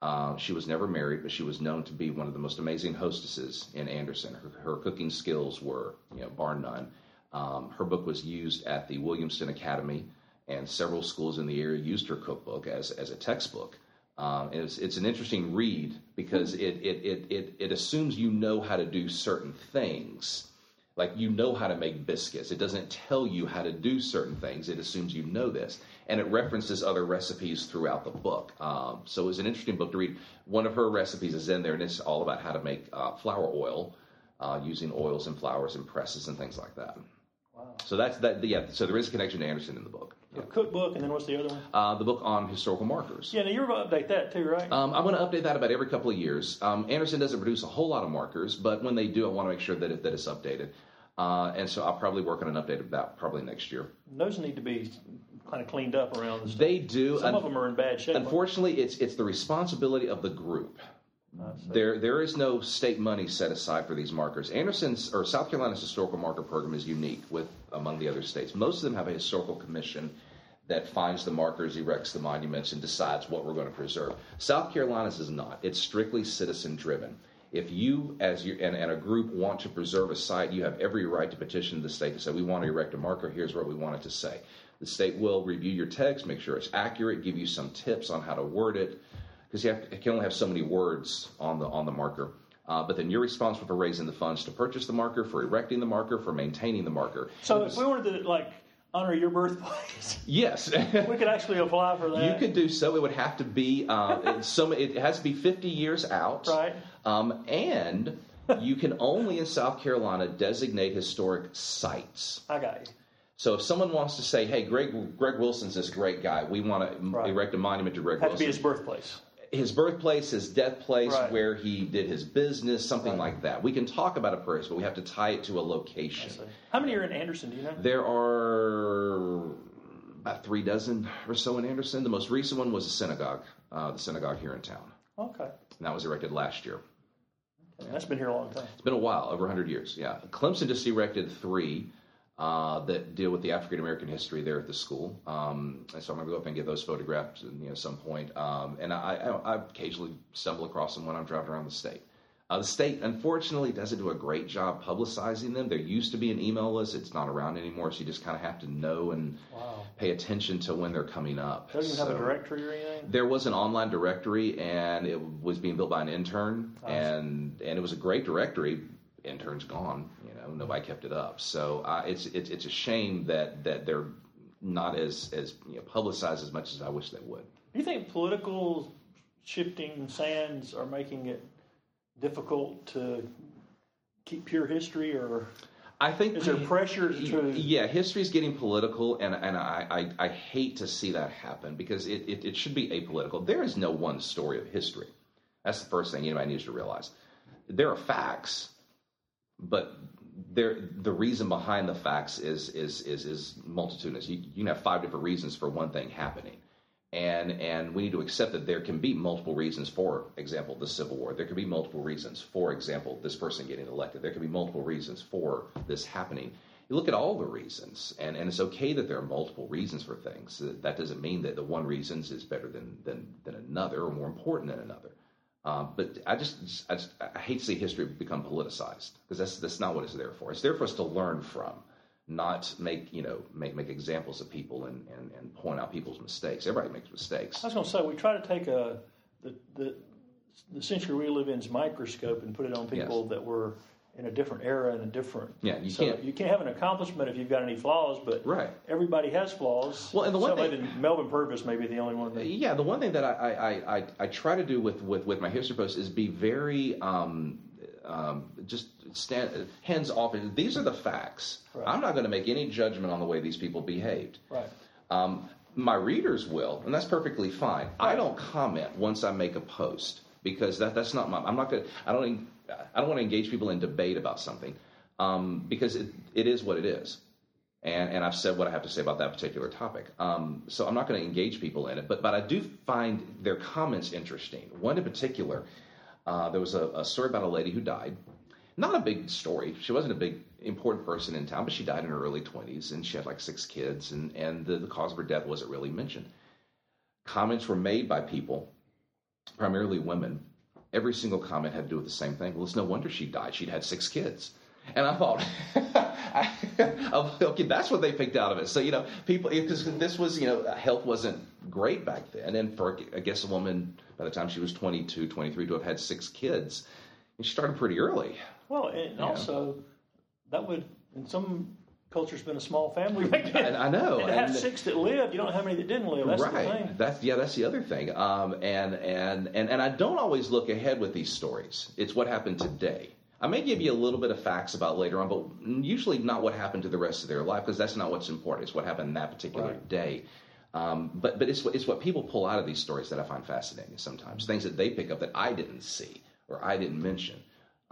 Uh, she was never married, but she was known to be one of the most amazing hostesses in Anderson. Her, her cooking skills were, you know, bar none. Um, her book was used at the Williamson Academy, and several schools in the area used her cookbook as, as a textbook. Um, it's, it's an interesting read because it, it, it, it, it assumes you know how to do certain things. Like you know how to make biscuits. It doesn't tell you how to do certain things. It assumes you know this. And it references other recipes throughout the book. Um, so it's an interesting book to read. One of her recipes is in there, and it's all about how to make uh, flower oil uh, using oils and flowers and presses and things like that. Wow. So that's that. Yeah. So there is a connection to Anderson in the book. Yeah. cookbook, and then what's the other one? Uh, the book on historical markers. Yeah, now you're going to update that too, right? Um, I'm going to update that about every couple of years. Um, Anderson doesn't produce a whole lot of markers, but when they do, I want to make sure that, it, that it's updated. Uh, and so I'll probably work on an update of that probably next year. Those need to be kind of cleaned up around the state. They do. Some Un- of them are in bad shape. Unfortunately, it's it's the responsibility of the group. Uh, there, there is no state money set aside for these markers. Anderson's or South Carolina's historical marker program is unique with among the other states. Most of them have a historical commission that finds the markers, erects the monuments, and decides what we're going to preserve. South Carolina's is not. It's strictly citizen driven. If you, as you and, and, a group, want to preserve a site, you have every right to petition the state to say, we want to erect a marker, here's what we want it to say. The state will review your text, make sure it's accurate, give you some tips on how to word it, because you, you, can only have so many words on the, on the marker. Uh, but then you're responsible for raising the funds to purchase the marker, for erecting the marker, for maintaining the marker. So if we wanted to, like, honor your birthplace. Yes, we could actually apply for that. You could do so. It would have to be uh, so. It has to be 50 years out, right? Um, and you can only in South Carolina designate historic sites. I got you. So if someone wants to say, "Hey, Greg, Greg Wilson's this great guy. We want to right. erect a monument to Greg Have Wilson," to be his birthplace his birthplace, his death place, right. where he did his business, something right. like that. We can talk about a place, but we have to tie it to a location. How many are in Anderson? Do you know? There are about three dozen or so in Anderson. The most recent one was a synagogue, uh, the synagogue here in town. Okay. And that was erected last year. Okay. That's been here a long time. It's been a while, over 100 years. Yeah. Clemson just erected three uh, that deal with the African American history there at the school. Um, and so I'm going to go up and get those photographs at you know, some point. Um, and I, I, I, occasionally stumble across them when I'm driving around the state. Uh, the state, unfortunately, doesn't do a great job publicizing them. There used to be an email list; it's not around anymore, so you just kind of have to know and wow. pay attention to when they're coming up. Doesn't so, have a directory or anything. There was an online directory, and it was being built by an intern, and and it was a great directory intern's gone. You know, nobody kept it up. So uh, it's it's it's a shame that that they're not as as you know, publicized as much as I wish they would. Do you think political shifting sands are making it difficult to keep pure history, or I think is there pressure to? Yeah, history is getting political, and and I, I, I hate to see that happen because it, it, it should be apolitical. There is no one story of history. That's the first thing anybody needs to realize. There are facts, but there the reason behind the facts is is is is multitudinous. You, you can have five different reasons for one thing happening. And and we need to accept that there can be multiple reasons for example the civil war. There can be multiple reasons for example this person getting elected. There can be multiple reasons for this happening. You look at all the reasons and, and it's okay that there are multiple reasons for things. That doesn't mean that the one reason is better than than, than another or more important than another um, but I just, I just I hate to see history become politicized because that's that's not what it's there for. It's there for us to learn from not make you know make make examples of people and, and, and point out people's mistakes. Everybody makes mistakes. I was going to say we try to take a the, the the century we live in's microscope and put it on people yes. that were in a different era and a different. Yeah, you so can't. You can't have an accomplishment if you've got any flaws, but right. everybody has flaws. Well, and the one thing, Melvin Purvis may be the only one. That, yeah, the one thing that I I, I, I try to do with, with, with my history posts is be very um, um, just stand hands off. These are the facts. Right. I'm not going to make any judgment on the way these people behaved. Right. Um, my readers will, and that's perfectly fine. Right. I don't comment once I make a post because that that's not my. I'm not going. to I don't. I don't want to engage people in debate about something um, because it, it is what it is. And, and I've said what I have to say about that particular topic. Um, so I'm not going to engage people in it, but, but I do find their comments interesting. One in particular uh, there was a, a, story about a lady who died. Not a big story. She wasn't a big important person in town, but she died in her early 20s, and she had like six kids, and, and the, the cause of her death wasn't really mentioned. Comments were made by people, primarily women. Every single comment had to do with the same thing. Well, it's no wonder she died. She'd had six kids. And I thought, okay, that's what they picked out of it. So, you know, people, because this was, you know, health wasn't great back then. And for, I guess, a woman by the time she was 22, 23 to have had six kids, and she started pretty early. Well, and also, know. that would, in some culture's been a small family back then. I know. And to have and, six that lived, you don't know how many that didn't live. That's right. That's yeah. That's the other thing. Um, and and and and I don't always look ahead with these stories. It's what happened today. I may give you a little bit of facts about later on, but usually not what happened to the rest of their life because that's not what's important. It's what happened that particular right. day. Um, but but it's it's what people pull out of these stories that I find fascinating sometimes. Things that they pick up that I didn't see or I didn't mention.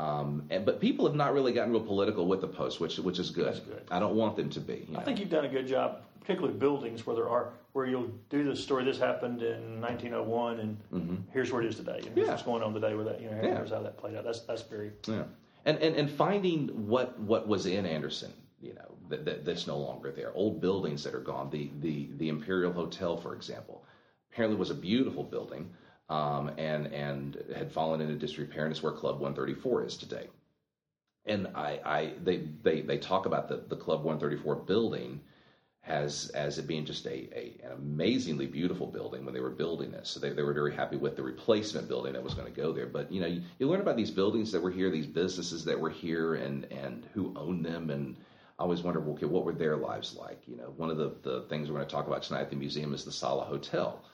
Um, and, but people have not really gotten real political with the post, which which is good. good. I don't want them to be. I know. think you've done a good job, particularly buildings where there are where you'll do the story. This happened in 1901, and mm-hmm. here's where it is today. And here's yeah. what's going on today with that. You know, here's yeah. how that played out. That's that's very yeah and, and, and finding what, what was in Anderson, you know, that, that, that's no longer there. Old buildings that are gone. The, the, the Imperial Hotel, for example, apparently was a beautiful building um, and, and had fallen into disrepair, and it's where Club 134 is today. And I, I they, they, they talk about the, the Club 134 building as as it being just a, a, an amazingly beautiful building when they were building this. So they, they were very happy with the replacement building that was going to go there. But you know, you, you learn about these buildings that were here, these businesses that were here, and and who owned them, and I always wonder, okay, what were their lives like? You know, one of the, the things we're going to talk about tonight at the museum is the Sala Hotel.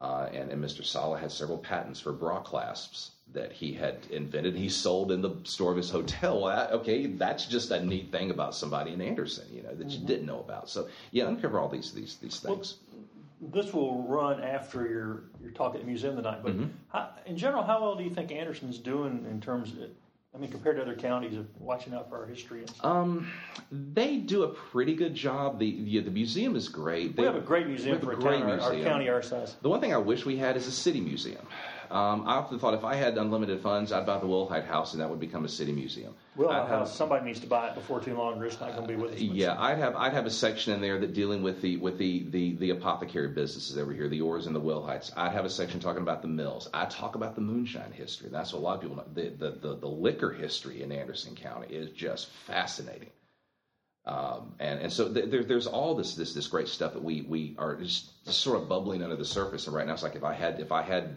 Uh, and, and Mr. Sala had several patents for bra clasps that he had invented. He sold in the store of his hotel. okay, that's just a neat thing about somebody in Anderson, you know, that mm-hmm. you didn't know about. So yeah, uncover all these these these things. Well, this will run after your your talk at the museum tonight. But mm-hmm. how, in general, how well do you think Anderson's doing in terms of I mean, compared to other counties of watching out for our history and stuff? Um, they do a pretty good job. The the, the museum is great. They, we have a great museum for a, great town, museum. Our, our county our size. The one thing I wish we had is a city museum. Um, I often thought if I had unlimited funds, I'd buy the Wilhite House, and that would become a city museum. Wilhite House. Somebody needs to buy it before too long, or it's not going to be with us. Yeah, I'd have I'd have a section in there that dealing with the with the the, the apothecary businesses over here, the Ores and the Wilhites. I'd have a section talking about the mills. I talk about the moonshine history. That's what a lot of people know. The the the, the liquor history in Anderson County is just fascinating. Um, and and so th- there, there's all this this this great stuff that we we are just, just, sort of bubbling under the surface. And right now, it's like if I had if I had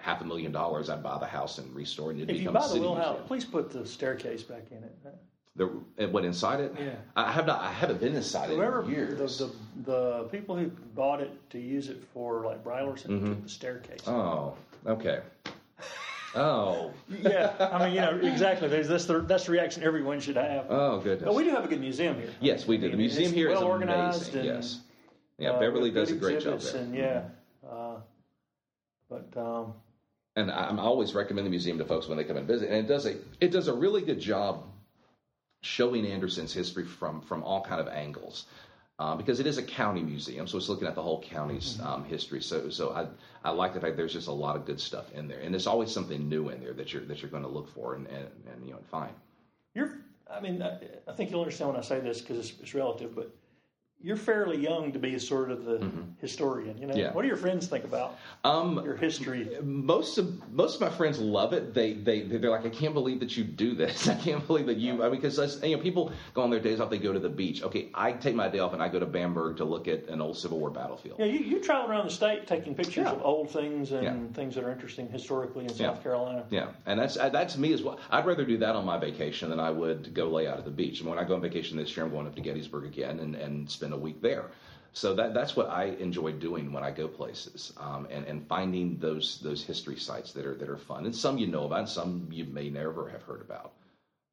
half a million dollars, I'd buy the house and restore it. And it'd If you buy a the Wilhite house, museum. please put the staircase back in it. The, and what inside it? Yeah. I have not. I haven't been inside Whoever it in years. the, the the people who bought it to use it for like bridlers and took the staircase. oh, okay. Oh, yeah, I mean you know exactly. There's that's the that's the reaction everyone should have. oh goodness. but we do have a good museum here. yes, we do. The I mean, museum here is well organized amazing. and, yes. Yeah, uh, Beverly does a great job there. And yeah, uh, but um, and I- I'm always recommend the museum to folks when they come and visit. And it does a it does a really good job showing Anderson's history from from all kind of angles. Uh, because it is a county museum, so it's looking at the whole county's Mm-hmm. um, history. So, so I, I like the fact there's just a lot of good stuff in there, and there's always something new in there that you're that you're going to look for and, and, and you know and find. you're. I mean, I, I think you'll understand when I say this because it's, it's relative, but you're fairly young to be sort of the historian. You know, Mm-hmm. Yeah. what do your friends think about Um, your history? most of most of my friends love it. They they they're like, I can't believe that you do this. I can't believe that you. I mean, because you know, people go on their days off. They go to the beach. Okay, I take my day off and I go to Bamberg to look at an old Civil War battlefield. Yeah, you, you travel around the state taking pictures Yeah. of old things and Yeah. things that are interesting historically in. South Carolina. Yeah, and that's uh, that's me as well. I'd rather do that on my vacation than I would go lay out at the beach. And when I go on vacation this year, I'm going up to Gettysburg again and, and spend a week there. So that that's what I enjoy doing when I go places, um, and and finding those those history sites that are that are fun. And some you know about, and some you may never have heard about.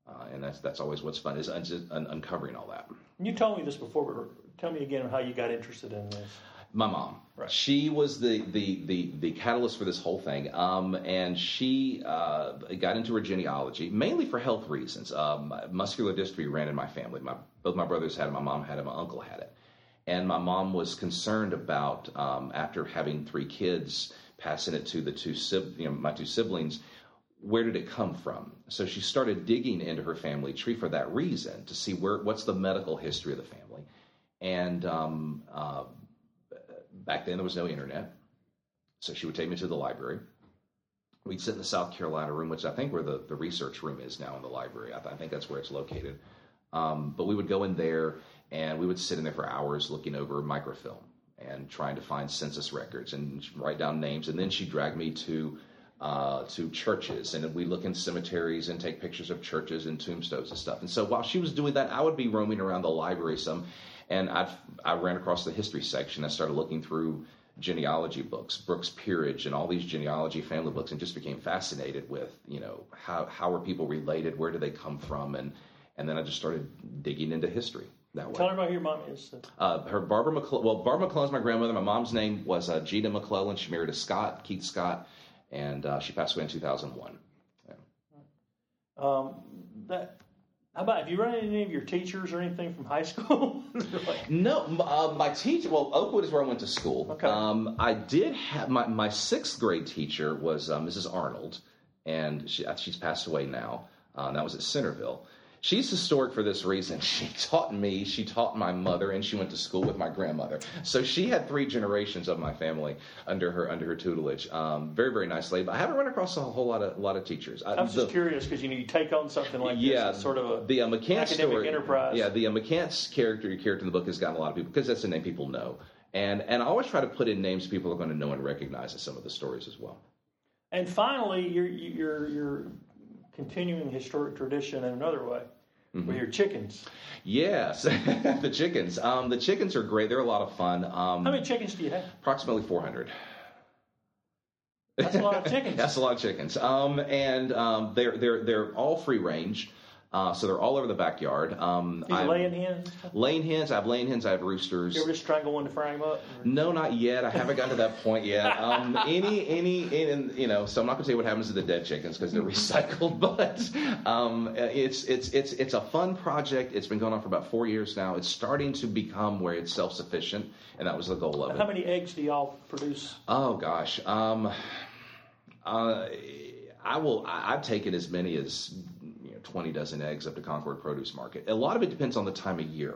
Uh, and that's that's always what's fun is un- un- uncovering all that. You told me this before, but tell me again how you got interested in this. My mom. Right. She was the, the, the, the catalyst for this whole thing. Um, and she uh, got into her genealogy mainly for health reasons. Um, muscular dystrophy ran in my family. My, both my brothers had it, my mom had it, my uncle had it. And my mom was concerned about, um, after having three kids, passing it to the two, you know, my two siblings, where did it come from? So she started digging into her family tree for that reason to see where what's the medical history of the family. And um, uh, back then there was no internet, so she would take me to the library. We'd sit in the South Carolina room, which I think where the, the research room is now in the library. I, th- I think that's where it's located. Um, but we would go in there and we would sit in there for hours looking over microfilm and trying to find census records and write down names. And then she dragged me to uh, to churches and we look in cemeteries and take pictures of churches and tombstones and stuff. And so while she was doing that, I would be roaming around the library some, and I I ran across the history section. I started looking through genealogy books, Burke's Peerage, and all these genealogy family books, and just became fascinated with you know how how are people related, where do they come from, and and then I just started digging into history that way. Tell everybody who your mom is. Uh, her Barbara McClellan. Well, Barbara McClellan's my grandmother. My mom's name was uh, Gina McClellan. She married a Scott, Keith Scott, and uh, she passed away in 2001. Um, that. How about have you run into any of your teachers or anything from high school? Like, No, uh, my teacher. Well, Oakwood is where I went to school. Okay. Um, I did have my, my sixth grade teacher was uh, Mrs. Arnold, and she, uh, she's passed away now. Uh, that was at Centerville. She's historic for this reason. She taught me, she taught my mother, and she went to school with my grandmother. So she had three generations of my family under her under her tutelage. Um, very very nice lady. But I haven't run across a whole lot of a lot of teachers. I was the- just curious because you know you take on something like yeah, this, sort of a the uh, academic story, enterprise. Yeah, the uh, McCants character, your character in the book has gotten a lot of people because that's a name people know, and and I always try to put in names people are going to know and recognize in some of the stories as well. And finally, you're you're you're continuing historic tradition in another way Mm-hmm. with your chickens. Yes, the chickens. Um, the chickens are great. They're a lot of fun. Um, How many chickens do you have? approximately 400. That's a lot of chickens. That's a lot of chickens. Um, and um, they're they're they're all free range, uh, so they're all over the backyard. Um, you I'm- laying hens? laying hens. I have laying hens. I have roosters. You ever just strangle one to fry up? No, not yet. I haven't gotten to that point yet. Um, any, any, any, you know. So I'm not going to tell you what happens to the dead chickens because they're recycled. But um, it's, it's, it's, it's a fun project. It's been going on for about four years now. It's starting to become where it's self sufficient, and that was the goal of it. How many eggs do y'all produce? Oh gosh, um, uh, I will. I, I've taken as many as 20 dozen eggs up to Concord Produce Market. A lot of it depends on the time of year.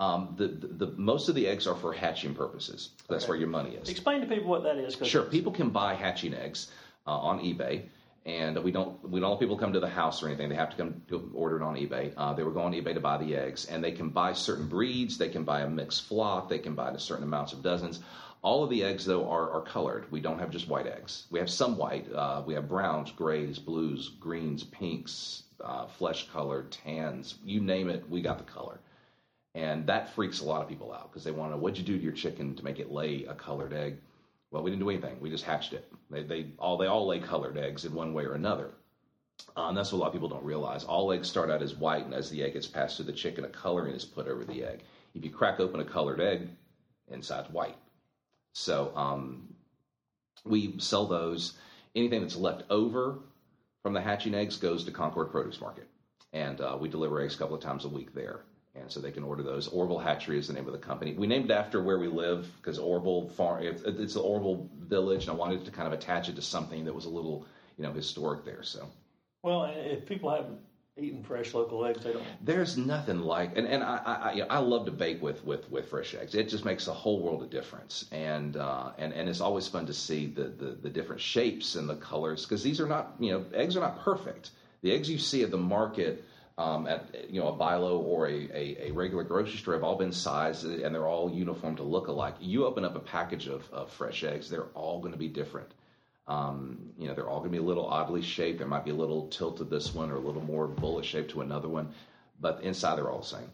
Um, the, the, the most of the eggs are for hatching purposes. That's where your money is. Explain to people what that is. Sure, people can buy hatching eggs uh, on eBay, and we don't we don't let people come to the house or anything. They have to come to order it on eBay. Uh, they were going on eBay to buy the eggs, and they can buy certain breeds. They can buy a mixed flock. They can buy a certain amounts of dozens. All of the eggs, though, are, are colored. We don't have just white eggs. We have some white. Uh, we have browns, grays, blues, greens, pinks, uh, flesh color, tans. You name it, we got the color. And that freaks a lot of people out because they want to know what'd you do to your chicken to make it lay a colored egg. Well, we didn't do anything. We just hatched it. They, they all they all lay colored eggs in one way or another. Uh, and that's what a lot of people don't realize. All eggs start out as white, and as the egg gets passed through the chicken, a coloring is put over the egg. If you crack open a colored egg, inside's white. So um, we sell those. Anything that's left over from the hatching eggs goes to Concord Produce Market, and uh, we deliver eggs a couple of times a week there. And so they can order those. Orville Hatchery is the name of the company. We named it after where we live because Orville Farm. It's the Orville Village, and I wanted to kind of attach it to something that was a little, you know, historic there. So. Well, if people haven't eating fresh local eggs. They don't. There's nothing like, and, and I I, I love to bake with, with, with fresh eggs. It just makes a whole world of difference, and uh, and and it's always fun to see the the, the different shapes and the colors because these are not you know eggs are not perfect. The eggs you see at the market. Um, at you know a Bi-Lo or a, a, a, regular grocery store have all been sized and they're all uniform to look alike. You open up a package of, of fresh eggs, they're all going to be different. Um, you know, they're all going to be a little oddly shaped. There might be a little tilt to this one or a little more bullet shaped to another one, but inside they're all the same.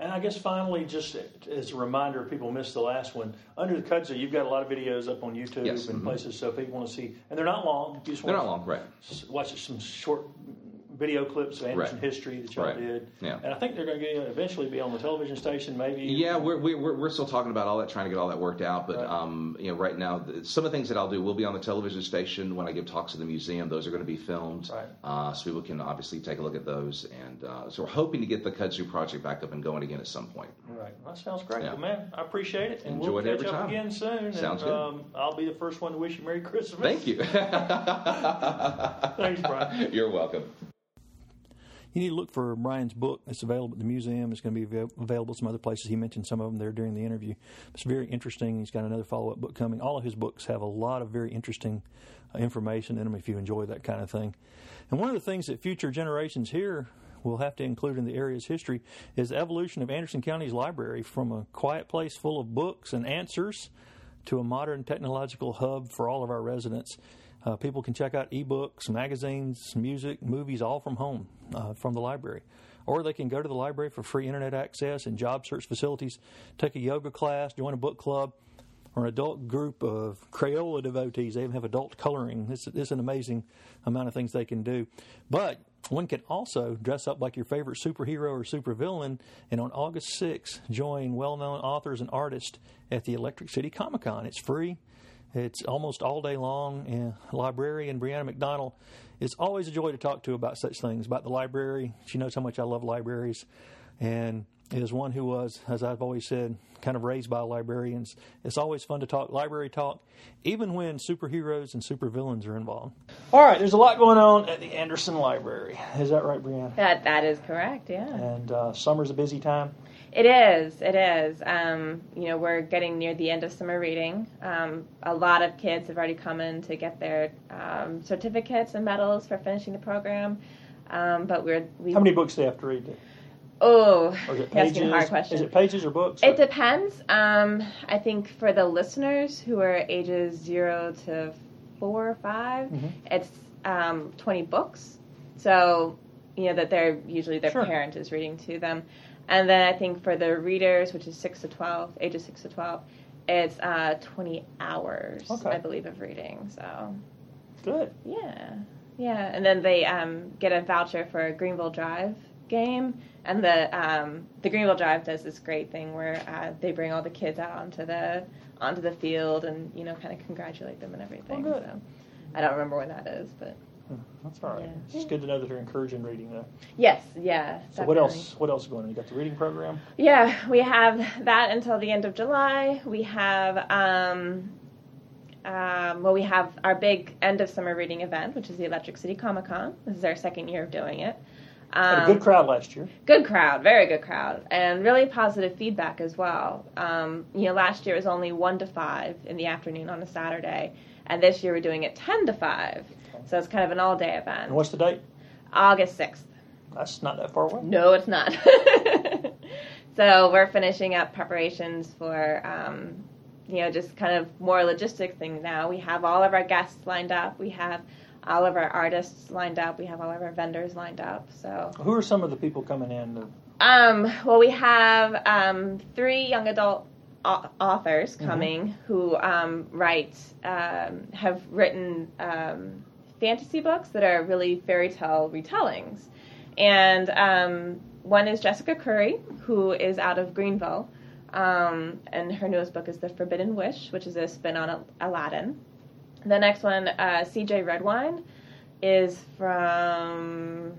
And I guess finally, just as a reminder, if people missed the last one. Under the Kudzu, you've got a lot of videos up on YouTube yes. and mm-hmm. places, so if people want to see, and they're not long. You just they're not long, right? Watch some short video clips of Anderson right. history that y'all right. did. Yeah. And I think they're going to eventually be on the television station, maybe. Yeah, we're, we're, we're still talking about all that, trying to get all that worked out. But right. um, you know, right now, some of the things that I'll do will be on the television station when I give talks at the museum. Those are going to be filmed, right. uh, so people can obviously take a look at those. And uh, so we're hoping to get the Kudzu project back up and going again at some point. Right. Well, that sounds great. Yeah. Well, man, I appreciate it. And Enjoy we'll it every catch time. up again soon. Sounds and, good. Um, I'll be the first one to wish you Merry Christmas. Thank you. Thanks, Brian. You're welcome. You need to look for Brian's book. It's available at the museum. It's going to be available some other places. He mentioned some of them there during the interview. It's very interesting. He's got another follow up book coming. All of his books have a lot of very interesting uh, information in them if you enjoy that kind of thing. And one of the things that future generations here will have to include in the area's history is the evolution of Anderson County's library from a quiet place full of books and answers to a modern technological hub for all of our residents. Uh, people can check out ebooks, magazines, music, movies, all from home, uh, from the library. Or they can go to the library for free internet access and job search facilities, take a yoga class, join a book club, or an adult group of Crayola devotees. They even have adult coloring. It's, it's an amazing amount of things they can do. But one can also dress up like your favorite superhero or supervillain, and on August 6th, join well known authors and artists at the Electric City Comic Con. It's free. It's almost all day long. And librarian Brianna McDonald is always a joy to talk to about such things, about the library. She knows how much I love libraries. And is one who was, as I've always said, kind of raised by librarians. It's always fun to talk library talk, even when superheroes and supervillains are involved. All right, there's a lot going on at the Anderson Library. Is that right, Brianna? That that is correct. Yeah. And uh, summer's a busy time. It is. It is. Um, you know, we're getting near the end of summer reading. Um, a lot of kids have already come in to get their um, certificates and medals for finishing the program. Um, but we're we, how many books do they have to read? Oh, or is it pages? asking a hard question. Is it pages or books? It depends. Um, I think for the listeners who are ages zero to four or 5 mm-hmm. it's um, twenty books. So you know that they're usually their sure. parent is reading to them, and then I think for the readers, which is six to twelve, ages six to twelve, it's uh, twenty hours, okay. I believe, of reading. So good. Yeah, yeah, and then they um, get a voucher for a Greenville Drive game and the um, the Greenville Drive does this great thing where uh, they bring all the kids out onto the onto the field and you know kind of congratulate them and everything. Oh, so I don't remember when that is, but that's all right. Yeah. It's good to know that they're encouraging reading though. Yes, yeah. So what else? What else is going on? You got the reading program. Yeah, we have that until the end of July. We have. Um, um, well, we have our big end of summer reading event, which is the Electric City Comic Con. This is our second year of doing it. Um, Had a good crowd last year. Good crowd, very good crowd, and really positive feedback as well. Um, you know, last year it was only one to five in the afternoon on a Saturday, and this year we're doing it 10 to 5. So it's kind of an all day event. And what's the date? August 6th. That's not that far away. No, it's not. so we're finishing up preparations for, um, you know, just kind of more logistic things now. We have all of our guests lined up. We have all of our artists lined up. We have all of our vendors lined up. So Who are some of the people coming in? To, um, well, we have um, three young adult au- authors Mm-hmm. coming who um, write, um, have written um, fantasy books that are really fairy tale retellings. And um, one is Jessica Khoury, who is out of Greenville. Um, and her newest book is The Forbidden Wish, which is a spin on Aladdin. The next one, uh, CJ Redwine, is from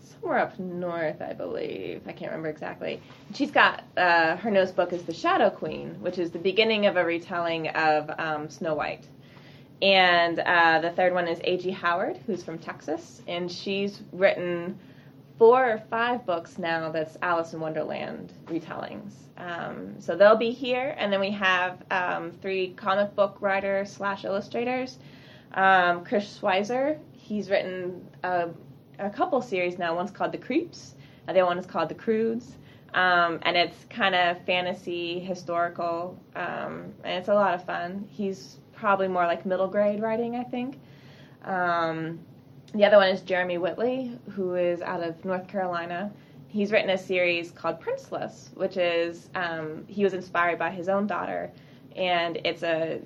somewhere up north, I believe. I can't remember exactly. She's got uh, her newest book is The Shadow Queen, which is the beginning of a retelling of um, Snow White. And uh, the third one is A.G. Howard, who's from Texas, and she's written four or five books now that's Alice in Wonderland retellings. Um, so they'll be here, and then we have um, three comic book writers slash illustrators. Um, Chris Schweizer, he's written a, a couple series now. One's called The Creeps, the other one is called The Crogans. Um, and it's kind of fantasy, historical, um, and it's a lot of fun. He's probably more like middle grade writing, I think. Um, the other one is Jeremy Whitley, who is out of North Carolina. He's written a series called Princeless, which is um, he was inspired by his own daughter, and it's a,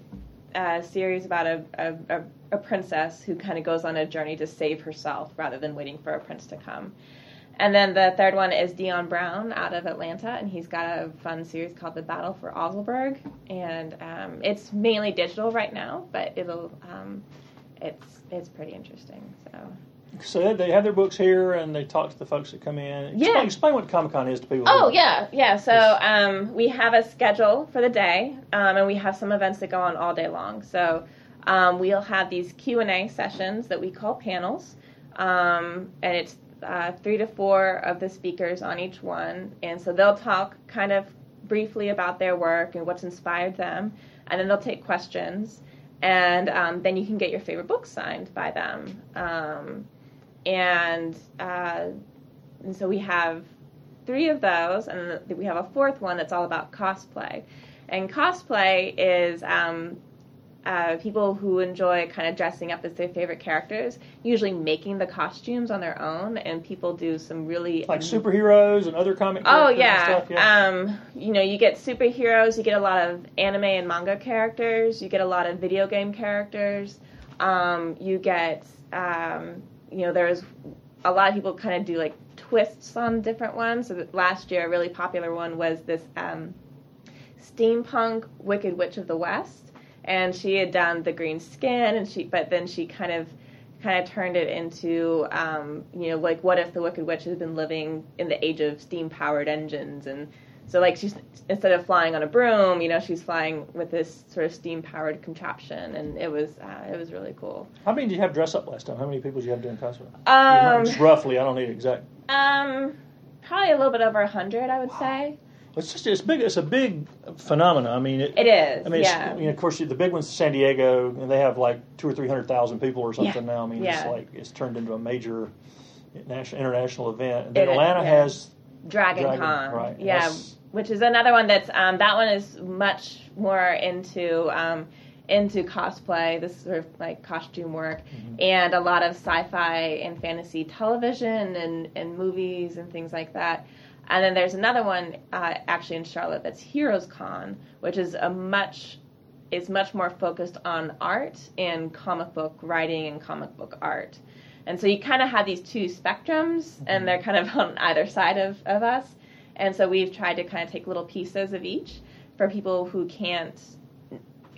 a series about a, a, a princess who kind of goes on a journey to save herself rather than waiting for a prince to come. And then the third one is Dion Brown out of Atlanta, and he's got a fun series called The Battle for Ozelberg, and um, it's mainly digital right now, but it'll um, it's it's pretty interesting. So so they, have their books here, and they talk to the folks that come in. Explain, Yeah. explain what Comic Con is to people. Oh yeah, yeah. So um, we have a schedule for the day, um, and we have some events that go on all day long. So um, we'll have these Q and A sessions that we call panels, um, and it's uh, three to four of the speakers on each one, and so they'll talk kind of briefly about their work and what's inspired them, and then they'll take questions, and um, then you can get your favorite book signed by them. Um, and uh, and so we have three of those, and we have a fourth one that's all about cosplay. And cosplay is um, uh, people who enjoy kind of dressing up as their favorite characters, usually making the costumes on their own, and people do some really like superheroes and other comic. Oh yeah. stuff, yeah. Um, you know, you get superheroes, you get a lot of anime and manga characters, you get a lot of video game characters. Um, you get, um, you know, there's a lot of people kind of do like twists on different ones. So last year, a really popular one was this um, steampunk Wicked Witch of the West, and she had done the green skin, and she, but then she kind of kind of turned it into, um, you know, like what if the Wicked Witch had been living in the age of steam powered engines and so like she's instead of flying on a broom, you know, she's flying with this sort of steam powered contraption, and it was uh, it was really cool. How many did you have dress up last time? How many people did you have doing cosplay? Um, roughly, I don't need exact. um, probably a little bit over a hundred, I would say. It's just it's big. It's a big phenomenon. I mean, it, It is. I mean, yeah. you know, of course, the big one's San Diego, and they have like two or three hundred thousand people or something Yeah. now. I mean, Yeah. it's like it's turned into a major national international event. And then It is, Atlanta yeah. has Dragon, Dragon, Con. right. Yeah, That's- which is another one that's um, that one is much more into um, into cosplay, this sort of like costume work, Mm-hmm. and a lot of sci-fi and fantasy television and and movies and things like that. And then there's another one uh, actually in Charlotte that's Heroes Con, which is a much is much more focused on art and comic book writing and comic book art. And so you kind of have these two spectrums, and they're kind of on either side of, of us. And so we've tried to kind of take little pieces of each for people who can't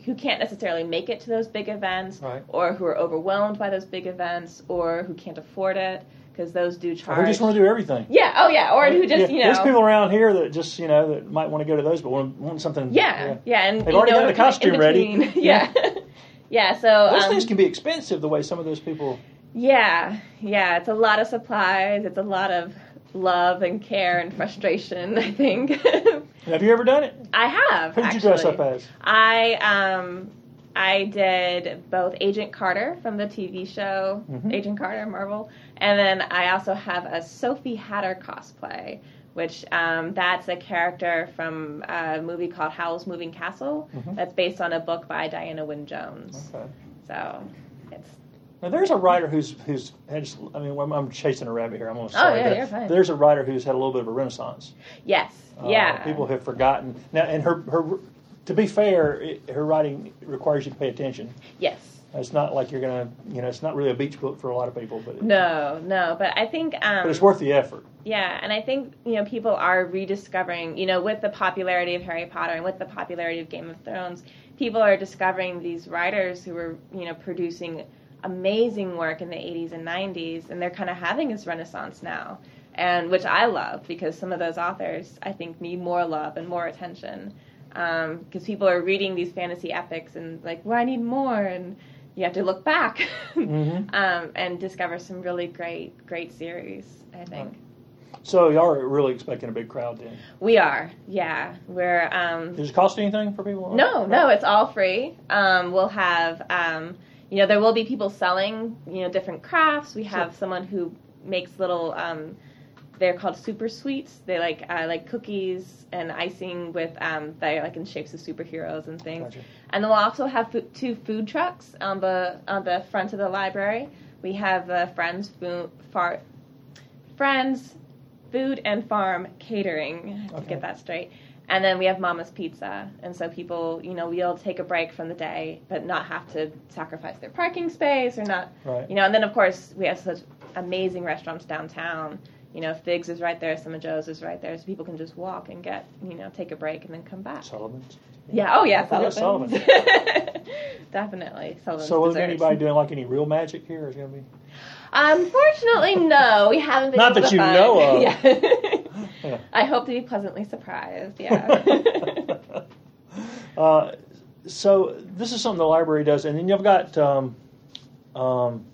who can't necessarily make it to those big events, Right. or who are overwhelmed by those big events, or who can't afford it because those do charge. who just want to do everything. yeah, oh yeah, or who just Yeah, you know. There's people around here that just you know that might want to go to those, but want, want something. yeah, yeah, and They've already know, got the costume ready. yeah, yeah. So Those um, things can be expensive. The way some of those people. Yeah, yeah, it's a lot of supplies. It's a lot of love and care and frustration. I think Have you ever done it? I have. Who did you dress up as? I um, I did both Agent Carter from the TV show Mhm. Agent Carter Marvel, and then I also have a Sophie Hatter cosplay, which um, that's a character from a movie called Howl's Moving Castle. Mhm. That's based on a book by Diana Wynne Jones. Okay. So it's Now there's a writer who's who's had. I mean, I'm, I'm chasing a rabbit here. I'm almost Oh, sorry. yeah, but you're fine. There's a writer who's had a little bit of a renaissance. yes, Uh, yeah. People have forgotten now, and her her. To be fair, it, her writing requires you to pay attention. yes. It's not like you're gonna, you know, it's not really a beach book for a lot of people, but it, No, no, but I think um, but it's worth the effort. Yeah, and I think you know people are rediscovering, you know, with the popularity of Harry Potter and with the popularity of Game of Thrones, people are discovering these writers who were you know producing amazing work in the 80s and 90s, and they're kind of having this renaissance now, and which I love because some of those authors I think need more love and more attention because people are reading these fantasy epics and like, well, I need more, and you have to look back Mhm. um, and discover some really great, great series. I think. So y'all are really expecting a big crowd then. We are, yeah. We're um, Does it cost anything for people? no, no, it's all free. Um, we'll have, um, you know, there will be people selling, you know, different crafts. We have Sure. someone who makes little. Um, they're called super sweets. They like uh, like cookies and icing with um, they're like in shapes of superheroes and things. Gotcha. And then we'll also have fo- two food trucks on the on the front of the library. We have uh, Friends Food Far Friends Food and Farm Catering to Okay. get that straight. And then we have Mama's Pizza, and so people, you know, we'll take a break from the day, but not have to sacrifice their parking space or not, Right. you know. And then of course we have such amazing restaurants downtown. You know, Figs is right there, Summa Joe's is right there, so people can just walk and get, you know, take a break and then come back. Sullivan's. Yeah. Oh, yeah. Don't forget Sullivan's. Definitely. Sullivan's So is desserts. anybody doing like any real magic here? Is gonna be? Unfortunately, no. We haven't been. Not that you find- know of. Yeah. Yeah. I hope to be pleasantly surprised. Yeah. uh, so this is something the library does, and then you've got. Um, um,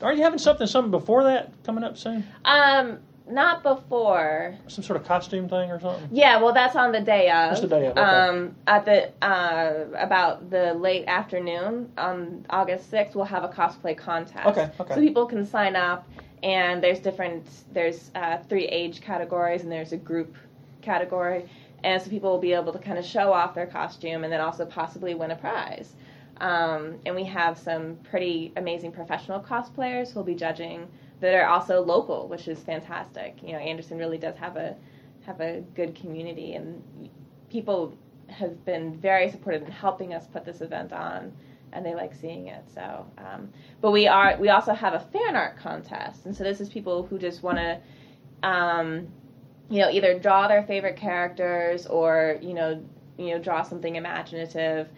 are you having something something before that coming up soon? um, not before. Some sort of costume thing or something? Yeah, well, that's on the day of. Just the day of, okay. Um, at the uh, about the late afternoon on August sixth, we'll have a cosplay contest. Okay, okay. So people can sign up, and there's different. There's uh, three age categories, and there's a group category, and so people will be able to kind of show off their costume, and then also possibly win a prize. Um, and we have some pretty amazing professional cosplayers who'll be judging that are also local, which is fantastic. You know, Anderson really does have a have a good community, and people have been very supportive in helping us put this event on, and they like seeing it. So, um, but we are we also have a fan art contest, and so this is people who just want to. Um, you know, either draw their favorite characters or you know, you know, draw something imaginative.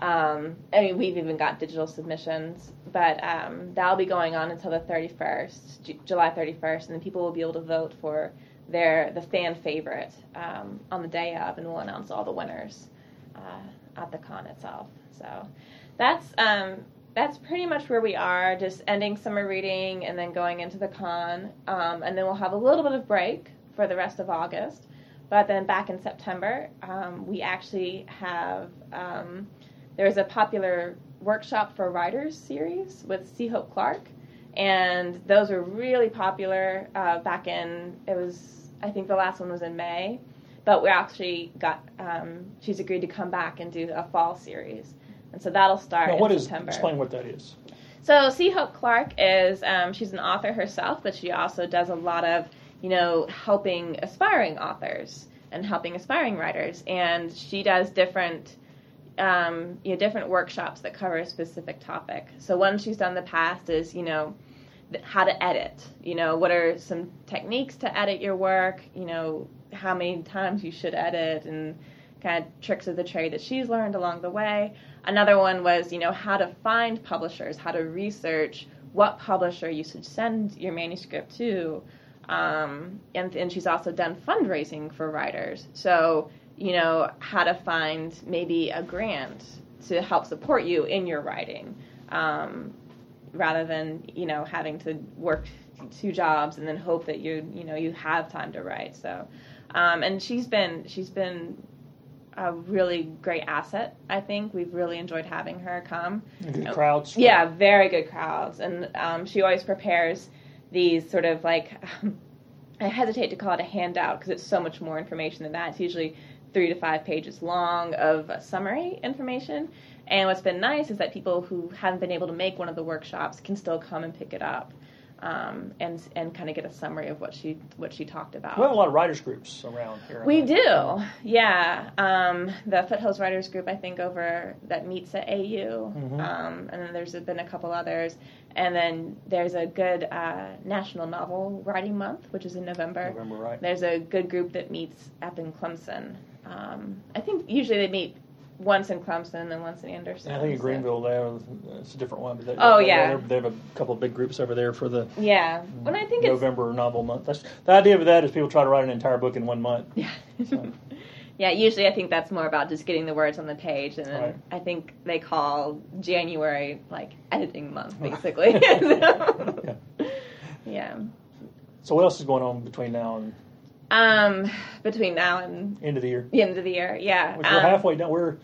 Um, I mean, we've even got digital submissions, but um, that'll be going on until the 31st, J- July 31st, and then people will be able to vote for their the fan favorite um, on the day of, and we'll announce all the winners uh, at the con itself. So that's um, that's pretty much where we are. Just ending summer reading and then going into the con, um, and then we'll have a little bit of break for the rest of August. But then back in September, um, we actually have there's a popular workshop for writers series with C. Hope Clark, and those were really popular uh, back in it was I think the last one was in May, but we actually got um, she's agreed to come back and do a fall series, and so that'll start Now, in what is? September. Explain what that is. So C. Hope Clark is um, she's an author herself, but she also does a lot of you know helping aspiring authors and helping aspiring writers, and she does different um, you know different workshops that cover a specific topic. So one she's done in the past is you know how to edit. You know what are some techniques to edit your work. You know how many times you should edit and kind of tricks of the trade that she's learned along the way. Another one was, you know, how to find publishers, how to research what publisher you should send your manuscript to. Um, and, and she's also done fundraising for writers. So, you know, how to find maybe a grant to help support you in your writing um, rather than, you know, having to work two jobs and then hope that you, you know, you have time to write. So, um, and she's been, she's been a really great asset. I think we've really enjoyed having her come. Good crowds. Yeah, very good crowds, and um, she always prepares these sort of like. I hesitate to call it a handout because it's so much more information than that. It's usually three to five pages long of summary information. And what's been nice is that people who haven't been able to make one of the workshops can still come and pick it up um, and and kind of get a summary of what she what she talked about. We have a lot of writers groups around here. We do, yeah. Um, the Foothills Writers Group, I think, over that meets at AU, Mhm. um, and then there's been a couple others, and then there's a good uh, National Novel Writing Month, which is in November. November, right? There's a good group that meets up in Clemson. Um, I think usually they meet once in Clemson and then once in Anderson. I think in Greenville there, it's a different one. But they, Oh, they- yeah. they have a couple of big groups over there for the Yeah, when I think it's November novel month. That's the idea of that is people try to write an entire book in one month. Yeah. So. yeah, usually I think that's more about just getting the words on the page, and then Right. I think they call January like editing month, basically. So, Yeah. yeah. So what else is going on between now and Um, between now and end of the year? the end of the year, yeah. Which we're um, halfway done. We're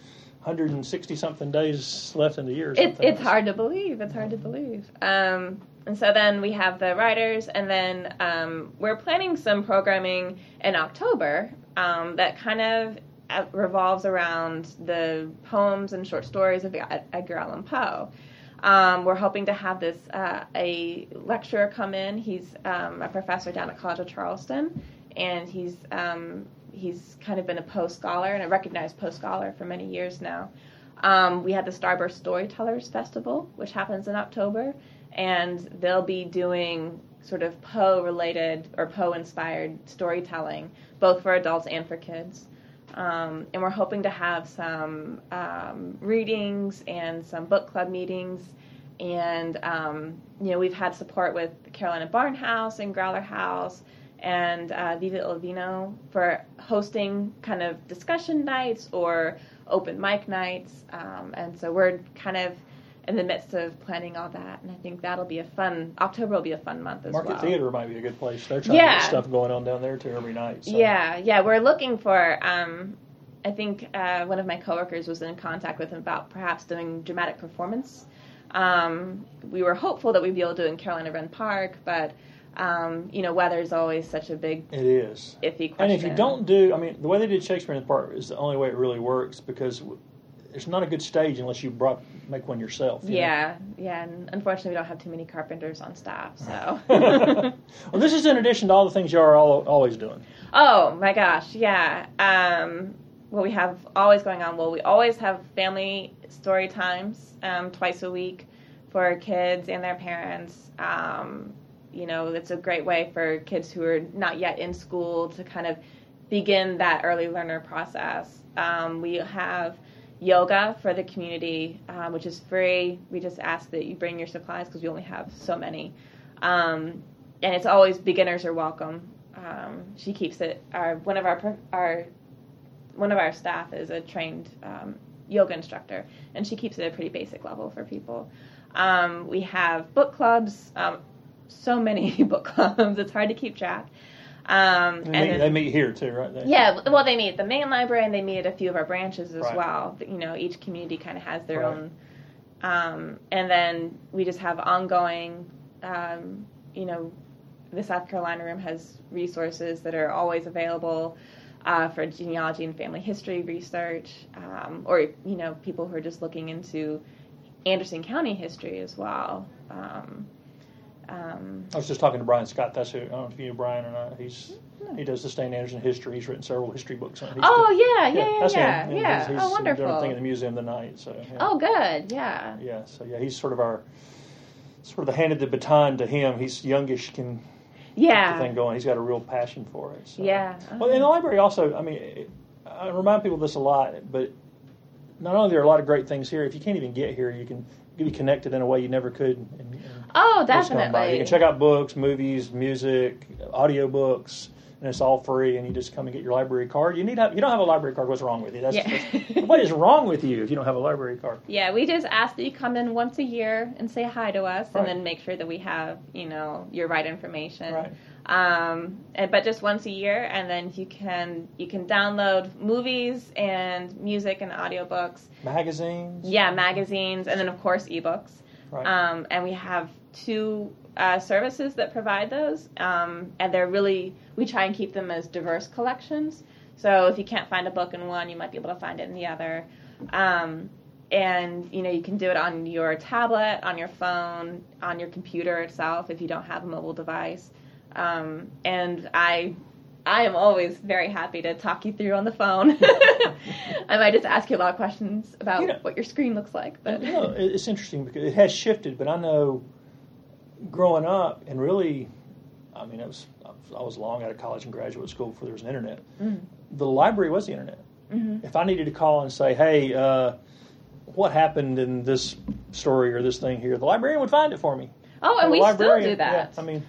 160 something days left in the year. It's it's hard to believe. It's hard to believe. Um, and so then we have the writers, and then um, we're planning some programming in October um, that kind of uh, revolves around the poems and short stories of Edgar Allan Poe. Um, we're hoping to have this uh, a lecturer come in. He's um, a professor down at College of Charleston, and he's um, he's kind of been a Poe scholar and a recognized Poe scholar for many years now. Um, we had the Starburst Storytellers Festival, which happens in October, and they'll be doing sort of Poe related or Poe inspired storytelling, both for adults and for kids. Um, and we're hoping to have some um, readings and some book club meetings. And, um, you know, we've had support with Carolina Bauernhaus and Growler Haus and uh, Viva Il Vino for hosting kind of discussion nights or open mic nights. Um, and so we're kind of in the midst of planning all that. And I think that'll be a fun, October will be a fun month as Market well. Market Theater might be a good place. They're trying to get stuff going on down there too every night. So. Yeah, yeah, we're looking for. Um, I think uh, one of my coworkers was in contact with him about perhaps doing dramatic performance. Um, we were hopeful that we'd be able to do it in Carolina Wren Park, but um, you know, weather is always such a big It is. iffy question. And if you don't do, I mean, the way they did Shakespeare in the Park is the only way it really works because it's not a good stage unless you brought make one yourself. you know? yeah, yeah, and unfortunately, we don't have too many carpenters on staff. So, well, this is in addition to all the things you are all, always doing. oh my gosh, yeah. Um, what we have always going on. Well, we always have family story times um, twice a week for our kids and their parents. Um, you know, it's a great way for kids who are not yet in school to kind of begin that early learner process. Um, we have yoga for the community, um, which is free. We just ask that you bring your supplies because we only have so many. Um, and it's always beginners are welcome. Um, she keeps it. Our one of our our one of our staff is a trained um, yoga instructor, and she keeps it at a pretty basic level for people. Um, we have book clubs, um, so many book clubs, it's hard to keep track. Um, They, and meet, they meet here too, right? They, yeah, well, they meet at the main library and they meet at a few of our branches as Right. well. You know, each community kind of has their Right. own. Um, and then we just have ongoing, um, you know, the South Carolina Room has resources that are always available uh, for genealogy and family history research, um, or, you know, people who are just looking into Anderson County history as well. Um, um, I was just talking to Brian Scott. That's who. I don't know if you know Brian or not. He's he does the State Anderson history. He's written several history books on. He's oh, yeah, yeah, yeah, that's yeah. him. yeah. He's, he's oh, doing a thing at the museum tonight. So yeah. Oh, good. Yeah. Yeah, so yeah, he's sort of our sort of the handed the baton to him. He's youngish, can Yeah. thing going. He's got a real passion for it. So. Yeah. Well, in the library also, I mean, it, I remind people of this a lot, but not only are there a lot of great things here. If you can't even get here, you can be connected in a way you never could. In, in Oh, gone. You can check out books, movies, music, audiobooks, and it's all free, and you just come and get your library card. You need have, you don't have a library card. What's wrong with you? That's, Yeah. that's what is wrong with you if you don't have a library card? Yeah, we just ask that you come in once a year and say hi to us, Right. and then make sure that we have you know your right information. Right. Um, and, but just once a year, and then you can you can download movies and music and audiobooks. Magazines. Yeah, magazines, and then of course ebooks. Right. Um, and we have two uh, services that provide those, um, and they're really we try and keep them as diverse collections. So if you can't find a book in one, you might be able to find it in the other. Um, and you know you can do it on your tablet, on your phone, on your computer itself if you don't have a mobile device. Um, and I I am always very happy to talk you through on the phone. I might just ask you a lot of questions about You know- what your screen looks like, but you know, it's interesting because it has shifted, but I know growing up and really, I mean, it was I was long out of college and graduate school before there was an internet. The library was the internet. If I needed to call and say, "Hey, uh, what happened in this story or this thing here," the librarian would find it for me. oh, and The we still do that. Yeah, I mean,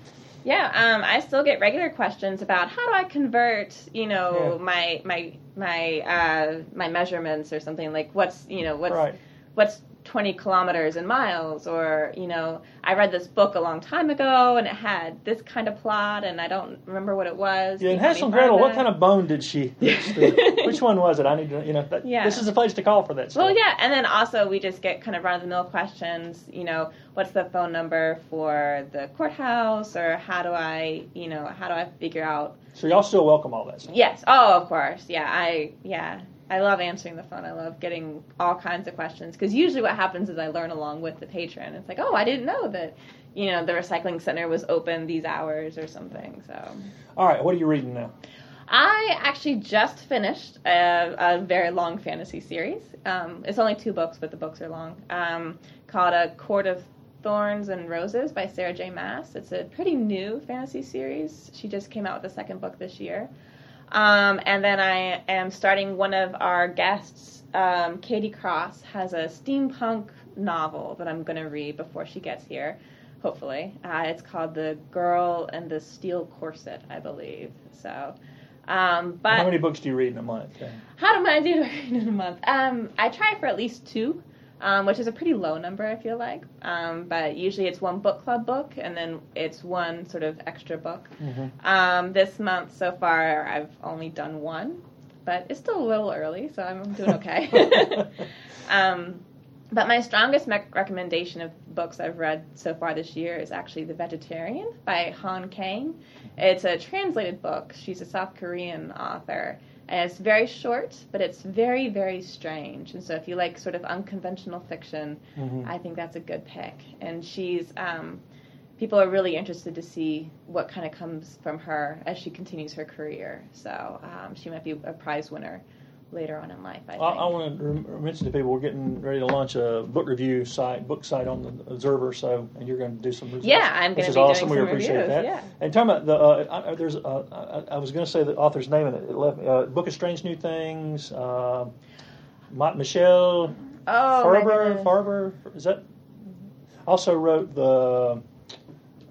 Yeah, um, I still get regular questions about how do I convert, you know, Yeah. my my my uh, my measurements or something like what's you know what's right. what's 20 kilometers in miles or you know I read this book a long time ago and it had this kind of plot and I don't remember what it was. Yeah, and Hansel and Gretel, what kind of bone did she? which one was it? I need to, you know, that, Yeah. this is a place to call for that. Stuff. Well, yeah, and then also we just get kind of run of the mill questions. You know, what's the phone number for the courthouse, or how do I, you know, how do I figure out So y'all still welcome all that stuff. Yes. Oh, of course. Yeah. I yeah. I love answering the phone. I love getting all kinds of questions because usually what happens is I learn along with the patron. It's like, oh, I didn't know that, you know, the recycling center was open these hours or something. So All right, what are you reading now? I actually just finished a, a very long fantasy series. Um, it's only two books, but the books are long. Um, called A Court of Thorns and Roses by Sarah J. Maas. It's a pretty new fantasy series. She just came out with the second book this year. Um, and then I am starting one of our guests, um, Kady Cross, has a steampunk novel that I'm going to read before she gets here, hopefully. Uh, it's called The Girl and the Steel Corset, I believe. So, um, but How many books do you read in a month? Okay. how do I do to read in a month? Um, I try for at least two, um, which is a pretty low number, I feel like. Um, but usually it's one book club book, and then it's one sort of extra book. Um, this month so far, I've only done one, but it's still a little early, so I'm doing okay. um, but my strongest mec- recommendation of books I've read so far this year is actually The Vegetarian by Han Kang. It's a translated book. She's a South Korean author. And it's very short, but it's very, very strange. And so if you like sort of unconventional fiction, Mhm. I think that's a good pick. And she's, um, people are really interested to see what kind of comes from her as she continues her career. So um, she might be a prize winner later on in life, I I. I want to rem- mention to people we're getting ready to launch a book review site, book site on the Observer. So, and you're going to do some reviews. Yeah, I'm gonna is be doing awesome. we some appreciate reviews, that. yeah. And talking about the, uh, I, there's, uh, I, I was going to say the author's name in it. it left, me- uh, Book of Strange New Things. Uh, Michel oh, Faber. Faber is that? Also wrote the,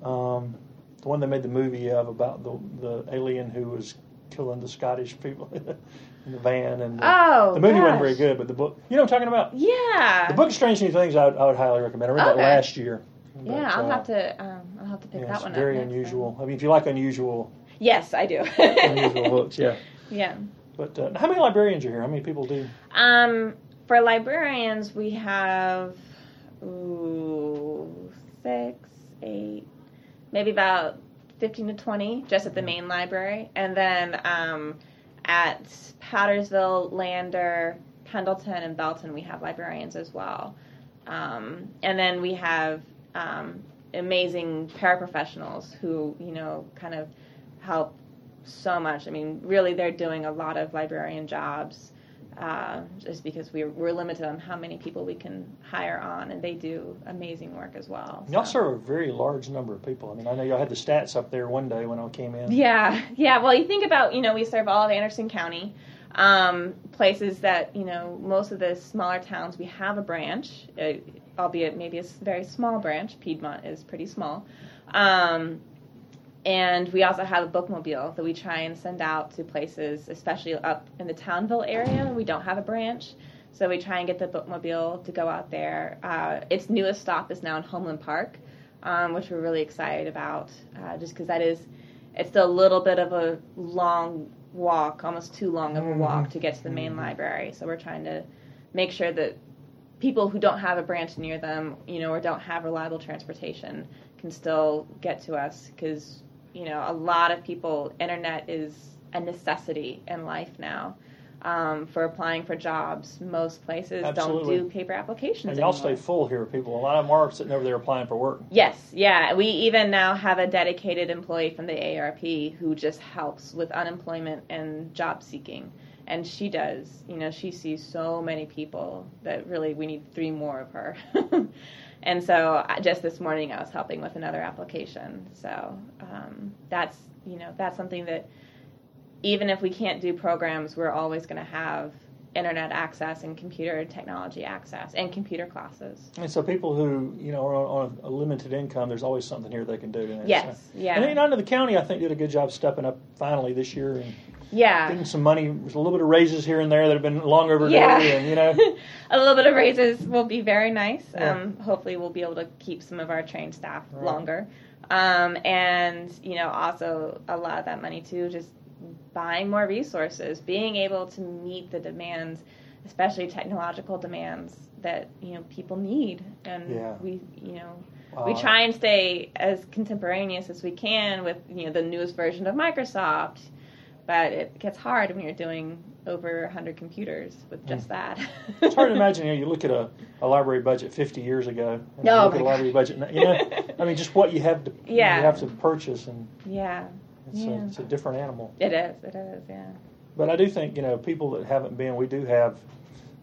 um, the one they made the movie of about the the alien who was killing the Scottish people in the van and. the- Oh, the movie wasn't very good, but the book, you know what I'm talking about? Yeah. The book Strange New Things, I would, I would highly recommend. I read Okay. that last year. But, Yeah, I'll uh, have to. Um, I'll have to pick yeah, that one very up. next unusual. time. I mean, if you like unusual, Yes, I do. unusual books, yeah. yeah. But uh, how many librarians are here? How many people do? Um, for librarians, we have ooh, six, eight, maybe about fifteen to twenty just at the main library, and then um, at Powdersville, Lander, Pendleton, and Belton, we have librarians as well. Um, and then we have um, amazing paraprofessionals who, you know, kind of help so much. I mean, really, they're doing a lot of librarian jobs uh, just because we're, we're limited on how many people we can hire on, and they do amazing work as well. Y'all serve a very large number of people. I mean, I know y'all had the stats up there one day when I came in. Yeah, yeah. Well, you think about, you know, we serve all of Anderson County, um, places that, you know, most of the smaller towns, we have a branch, uh, albeit maybe a very small branch. Piedmont is pretty small. Um, and we also have a bookmobile that we try and send out to places, especially up in the Townville area. We don't have a branch, so we try and get the bookmobile to go out there. Uh, its newest stop is now in Homeland Park, um, which we're really excited about, uh, just because that is it's still a little bit of a long walk, almost too long of a walk to get to the main library. So we're trying to make sure that people who don't have a branch near them, you know, or don't have reliable transportation can still get to us because you know a lot of people internet is a necessity in life now um, for applying for jobs most places Absolutely. don't do paper applications And y'all anymore. stay full here, people. A lot of them are sitting over there applying for work. Yes, yeah. We even now have a dedicated employee from the ARP who just helps with unemployment and job seeking. And she does, you know, she sees so many people that really we need three more of her. and so just this morning I was helping with another application. So um, that's, you know, that's something that even if we can't do programs, we're always going to have internet access and computer technology access and computer classes. And so people who you know are on, on a limited income, there's always something here they can do. And Yes, uh, yeah. And then, you know, the county, I think, did a good job stepping up finally this year and Yeah. getting some money. There's a little bit of raises here and there that have been long overdue. Yeah. And you know, a little bit of raises will be very nice. Yeah. Um, hopefully, we'll be able to keep some of our trained staff Right. longer. Um, and, you know, also a lot of that money, too, just buying more resources, being able to meet the demands, especially technological demands that, you know, people need. And Yeah. we, you know, we Uh, try and stay as contemporaneous as we can with, you know, the newest version of Microsoft. But it gets hard when you're doing over 100 computers with just hmm. that. It's hard to imagine. You know, you look at a, a library budget 50 years ago. And Oh, you look at a library budget. now, You know, I mean, just what you have to Yeah. you have to purchase, and Yeah, it's, Yeah. a, it's a different animal. it is. It is. Yeah. But I do think you know people that haven't been. We do have,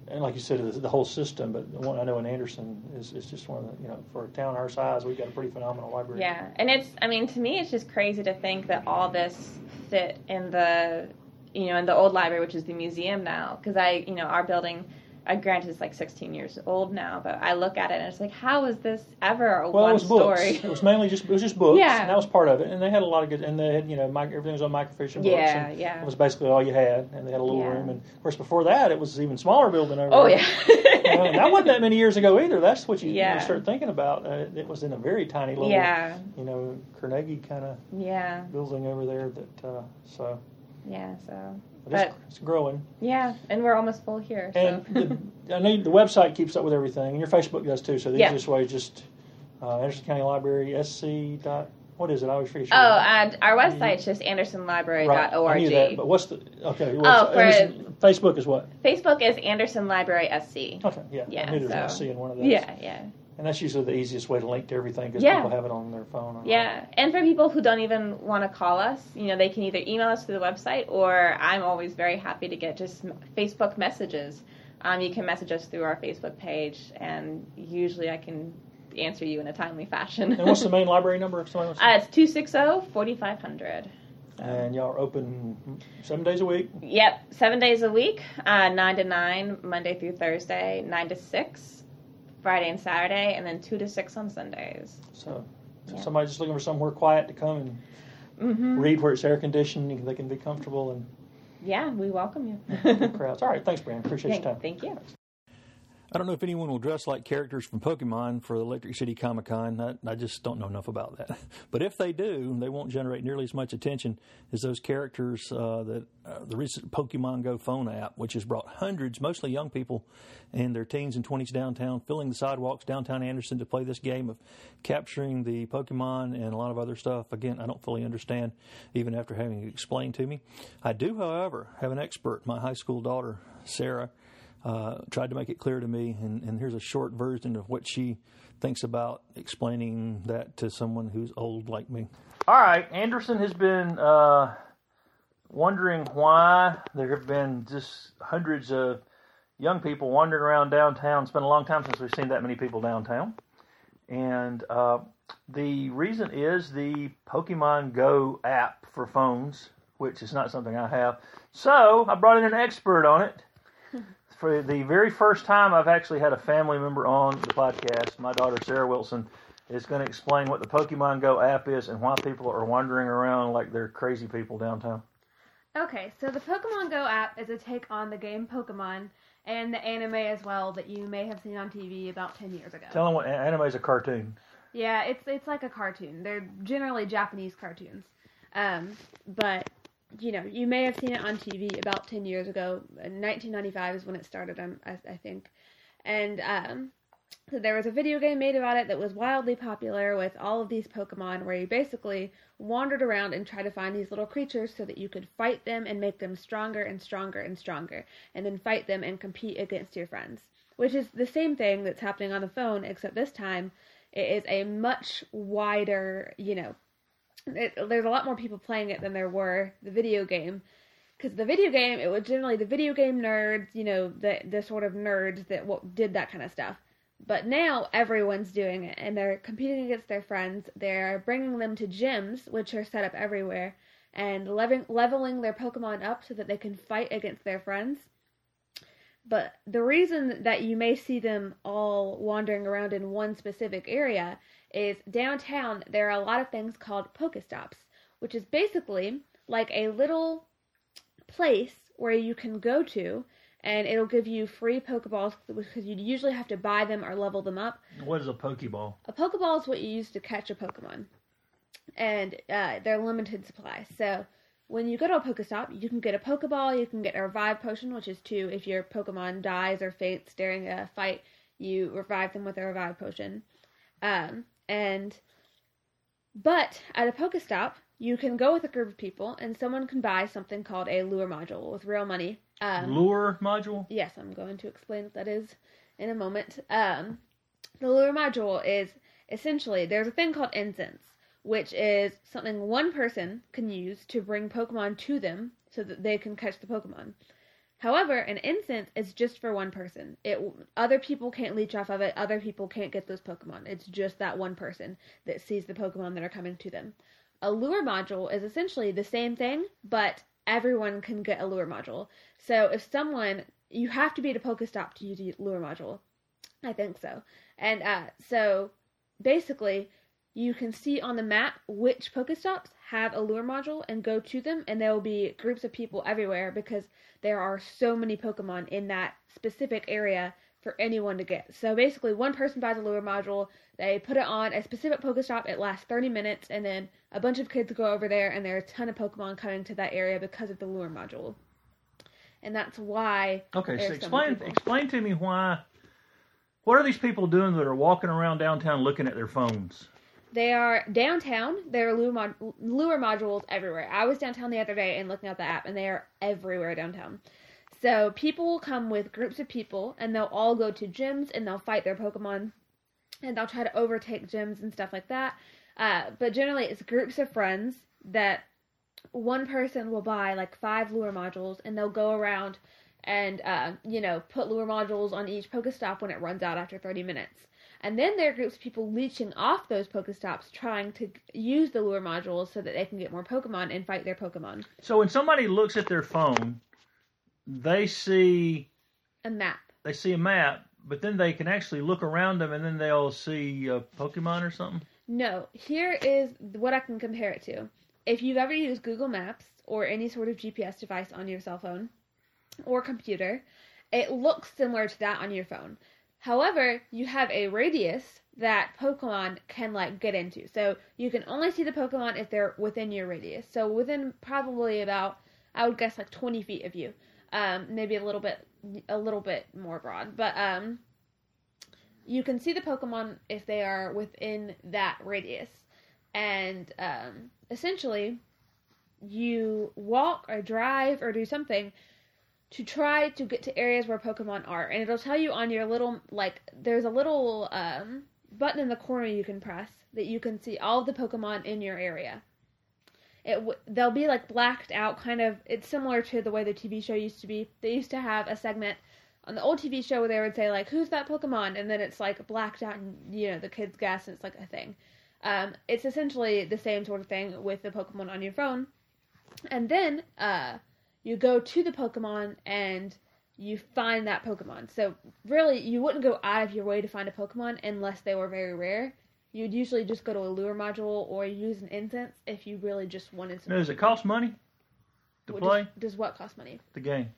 and like you said, the, the whole system. But the one I know in Anderson is, is just one of the you know for a town our size, we've got a pretty phenomenal library. Yeah, and it's. I mean, to me, it's just crazy to think that all this fit in the, you know, in the old library, which is the museum now. Because I, you know, our building. Uh, granted, it's like 16 years old now, but I look at it and it's like, how is this ever a Well, one it was books. story? It was mainly just it was just books. Yeah. and that was part of it. And they had a lot of good. And they had you know mic, everything was on microfiche books. Yeah, and yeah. It was basically all you had, and they had a little Yeah. room. And of course, before that, it was even smaller building over there. Oh there. yeah. And that wasn't that many years ago either. That's what you, Yeah. you start thinking about. Uh, it was in a very tiny little, yeah, you know, Carnegie kind of yeah, building over there. That uh, so, yeah. So, but it's, growing. yeah, and we're almost full here. So. And the, I know the website keeps up with everything, and your Facebook does too. So the Yeah. easiest way is just uh, Anderson County Library SC dot. What is it? I always forget. oh, and our website's just andersonlibrary.org. I knew that, but what's the okay? your Oh, for- Anderson- Facebook is what? Facebook is Anderson Library SC. Okay, yeah, Yeah, I knew there was so- SC in one of those. Yeah, yeah. And that's usually the easiest way to link to everything because Yeah. people have it on their phone. Yeah, and for people who don't even want to call us, you know, they can either email us through the website, or I'm always very happy to get just Facebook messages. Um, you can message us through our Facebook page, and usually I can answer you in a timely fashion. And what's the main library number? If to- uh, it's 260 4500. And y'all are open seven days a week. Yep, seven days a week, uh, 9 to 9, Monday through Thursday, 9 to 6, Friday and Saturday, and then 2 to 6 on Sundays. So, if Yeah. somebody's just looking for somewhere quiet to come and hmm read where it's air conditioned, they can be comfortable and Yeah, we welcome you. crowds. All right, thanks, Brian. Appreciate your time. Thank you. I don't know if anyone will dress like characters from Pokemon for the Electric City Comic Con. I, I just don't know enough about that. But if they do, they won't generate nearly as much attention as those characters uh, that uh, the recent Pokemon Go phone app, which has brought hundreds, mostly young people and their teens and 20s downtown, filling the sidewalks downtown Anderson to play this game of capturing the Pokemon and a lot of other stuff. Again, I don't fully understand, even after having it explained to me. I do, however, have an expert, my high school daughter, Sarah uh, tried to make it clear to me, and, and here's a short version of what she thinks about explaining that to someone who's old like me. All right, Anderson has been uh, wondering why there have been just hundreds of young people wandering around downtown. It's been a long time since we've seen that many people downtown. And uh, the reason is the Pokemon Go app for phones, which is not something I have. So I brought in an expert on it for the very first time I've actually had a family member on the podcast. My daughter Sarah Wilson is going to explain what the Pokemon Go app is and why people are wandering around like they're crazy people downtown. Okay, so the Pokemon Go app is a take on the game Pokemon and the anime as well that you may have seen on TV about 10 years ago. Tell them what anime is a cartoon. Yeah, it's it's like a cartoon. They're generally Japanese cartoons. Um, but you know, you may have seen it on TV about 10 years ago. 1995 is when it started, I, I think. And um, so there was a video game made about it that was wildly popular with all of these Pokemon, where you basically wandered around and tried to find these little creatures so that you could fight them and make them stronger and stronger and stronger, and then fight them and compete against your friends. Which is the same thing that's happening on the phone, except this time it is a much wider, you know, it, there's a lot more people playing it than there were the video game. Because the video game, it was generally the video game nerds, you know, the the sort of nerds that what did that kind of stuff. But now everyone's doing it, and they're competing against their friends. They're bringing them to gyms, which are set up everywhere, and leveling leveling their Pokemon up so that they can fight against their friends. But the reason that you may see them all wandering around in one specific area is downtown there are a lot of things called Pokestops, which is basically like a little place where you can go to and it'll give you free Pokeballs because you usually have to buy them or level them up. What is a Pokeball? A Pokeball is what you use to catch a Pokemon, and uh, they're limited supply. So when you go to a Pokestop, you can get a Pokeball, you can get a Revive Potion, which is two. If your Pokemon dies or faints during a fight, you revive them with a Revive Potion. Um, and but at a Pokestop, you can go with a group of people, and someone can buy something called a lure module with real money. Um, Lure module? Yes, I'm going to explain what that is in a moment. Um, the lure module is essentially there's a thing called incense, which is something one person can use to bring Pokemon to them so that they can catch the Pokemon. However, an incense is just for one person. It other people can't leech off of it. Other people can't get those Pokemon. It's just that one person that sees the Pokemon that are coming to them. A lure module is essentially the same thing, but everyone can get a lure module. So if someone you have to be at a Pokestop to use a lure module. I think so. And uh, so basically, you can see on the map which Pokestops have a lure module and go to them, and there will be groups of people everywhere because there are so many Pokemon in that specific area for anyone to get. So basically, one person buys a lure module, they put it on a specific Pokestop, it lasts 30 minutes, and then a bunch of kids go over there, and there are a ton of Pokemon coming to that area because of the lure module. And that's why. Okay, so there's so many explain explain to me why. What are these people doing that are walking around downtown looking at their phones? They are downtown. There are lure, mod- lure modules everywhere. I was downtown the other day and looking at the app, and they are everywhere downtown. So people will come with groups of people, and they'll all go to gyms and they'll fight their Pokemon, and they'll try to overtake gyms and stuff like that. Uh, but generally, it's groups of friends that one person will buy like five lure modules, and they'll go around and uh, you know put lure modules on each Pokestop when it runs out after 30 minutes. And then there are groups of people leeching off those Pokestops, trying to use the lure modules so that they can get more Pokemon and fight their Pokemon. So when somebody looks at their phone, they see A map. they see a map, but then they can actually look around them, and then they'll see a Pokemon or something. No, here is what I can compare it to. If you've ever used Google Maps or any sort of GPS device on your cell phone or computer, it looks similar to that on your phone. However, you have a radius that Pokemon can like get into. So you can only see the Pokemon if they're within your radius. So within probably about I would guess like 20 feet of you. Um, maybe a little bit a little bit more broad, but um, you can see the Pokemon if they are within that radius. And um, essentially, you walk or drive or do something to try to get to areas where Pokemon are. And it'll tell you on your little, like, there's a little um, button in the corner you can press that you can see all of the Pokemon in your area. It w- they'll be like blacked out, kind of. It's similar to the way the TV show used to be. They used to have a segment on the old TV show where they would say like, "Who's that Pokemon?" and then it's like blacked out, and you know the kids guess, and it's like a thing. Um, it's essentially the same sort of thing with the Pokemon on your phone, and then uh, you go to the Pokemon and you find that Pokemon. So really, you wouldn't go out of your way to find a Pokemon unless they were very rare. you'd usually just go to a lure module or use an incense if you really just wanted. Now, does it cost money to What- play Does, does what cost money? the game?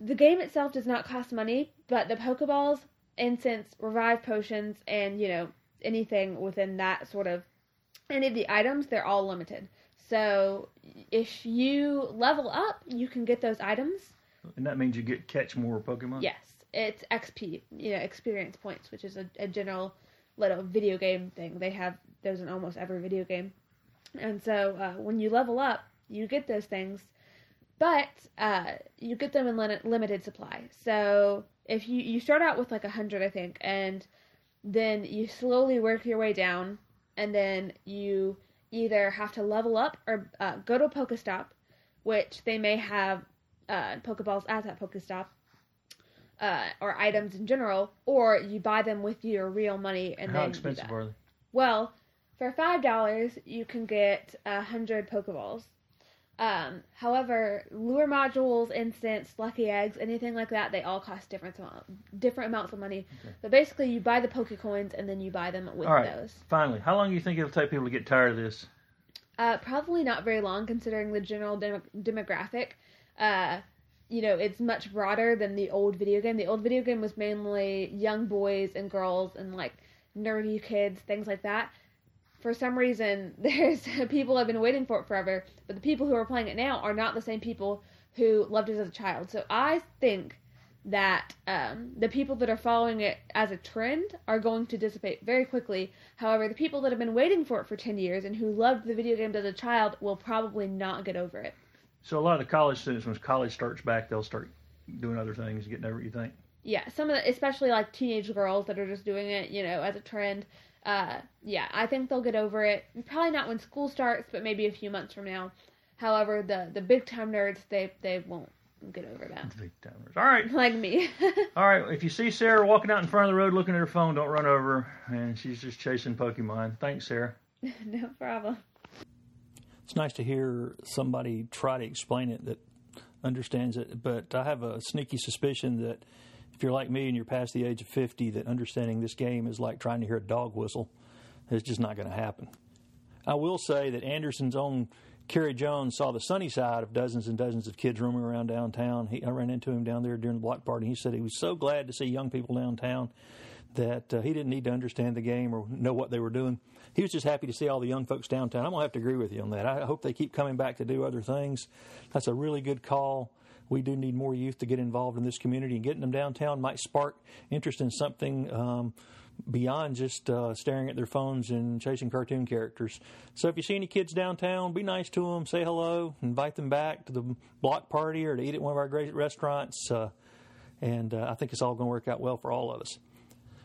The game itself does not cost money, but the Pokeballs, incense, revive potions, and you know anything within that sort of any of the items, they're all limited. So if you level up, you can get those items. And that means you get catch more Pokemon. Yes, it's XP, you know, experience points, which is a, a general little video game thing. They have those in almost every video game. And so uh, when you level up, you get those things, but uh, you get them in lim- limited supply. So if you you start out with like a hundred, I think, and then you slowly work your way down, and then you either have to level up or uh, go to a Pokestop, which they may have uh, Pokeballs at that Pokestop, uh, or items in general, or you buy them with your real money and How expensive are they? Well, for five dollars, you can get a hundred Pokeballs. Um, however, lure modules, incense, lucky eggs, anything like that, they all cost different amount, different amounts of money. But basically, you buy the Pokecoins and then you buy them with All right. those. Finally, how long do you think it'll take people to get tired of this? Uh, probably not very long, considering the general dem- demographic. Uh, you know, it's much broader than the old video game. The old video game was mainly young boys and girls and like nerdy kids, things like that. For some reason, there's people have been waiting for it forever, but the people who are playing it now are not the same people who loved it as a child. So I think that um, the people that are following it as a trend are going to dissipate very quickly. However, the people that have been waiting for it for 10 years and who loved the video games as a child will probably not get over it. So a lot of the college students, when college starts back, they'll start doing other things, getting over. it, You think? Yeah, some of the, especially like teenage girls that are just doing it, you know, as a trend. Uh, yeah, I think they'll get over it. Probably not when school starts, but maybe a few months from now. However, the the big time nerds, they they won't get over that. Big timers. All right. Like me. All right, if you see Sarah walking out in front of the road looking at her phone, don't run over her. And she's just chasing Pokemon. Thanks, Sarah. no problem. It's nice to hear somebody try to explain it that understands it, but I have a sneaky suspicion that if you're like me and you're past the age of 50, that understanding this game is like trying to hear a dog whistle. It's just not going to happen. I will say that Anderson's own Kerry Jones saw the sunny side of dozens and dozens of kids roaming around downtown. He, I ran into him down there during the block party. He said he was so glad to see young people downtown that uh, he didn't need to understand the game or know what they were doing. He was just happy to see all the young folks downtown. I'm going to have to agree with you on that. I hope they keep coming back to do other things. That's a really good call. We do need more youth to get involved in this community, and getting them downtown might spark interest in something um, beyond just uh, staring at their phones and chasing cartoon characters. So if you see any kids downtown, be nice to them, say hello, invite them back to the block party or to eat at one of our great restaurants. Uh, and uh, I think it's all going to work out well for all of us.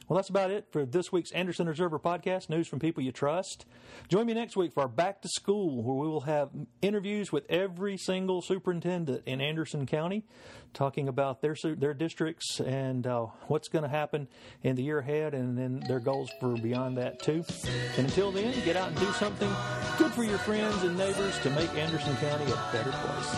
Well, that's about it for this week's Anderson Observer podcast, news from people you trust. Join me next week for our Back to School, where we will have interviews with every single superintendent in Anderson County, talking about their their districts and uh, what's going to happen in the year ahead, and then their goals for beyond that too. And until then, get out and do something good for your friends and neighbors to make Anderson County a better place.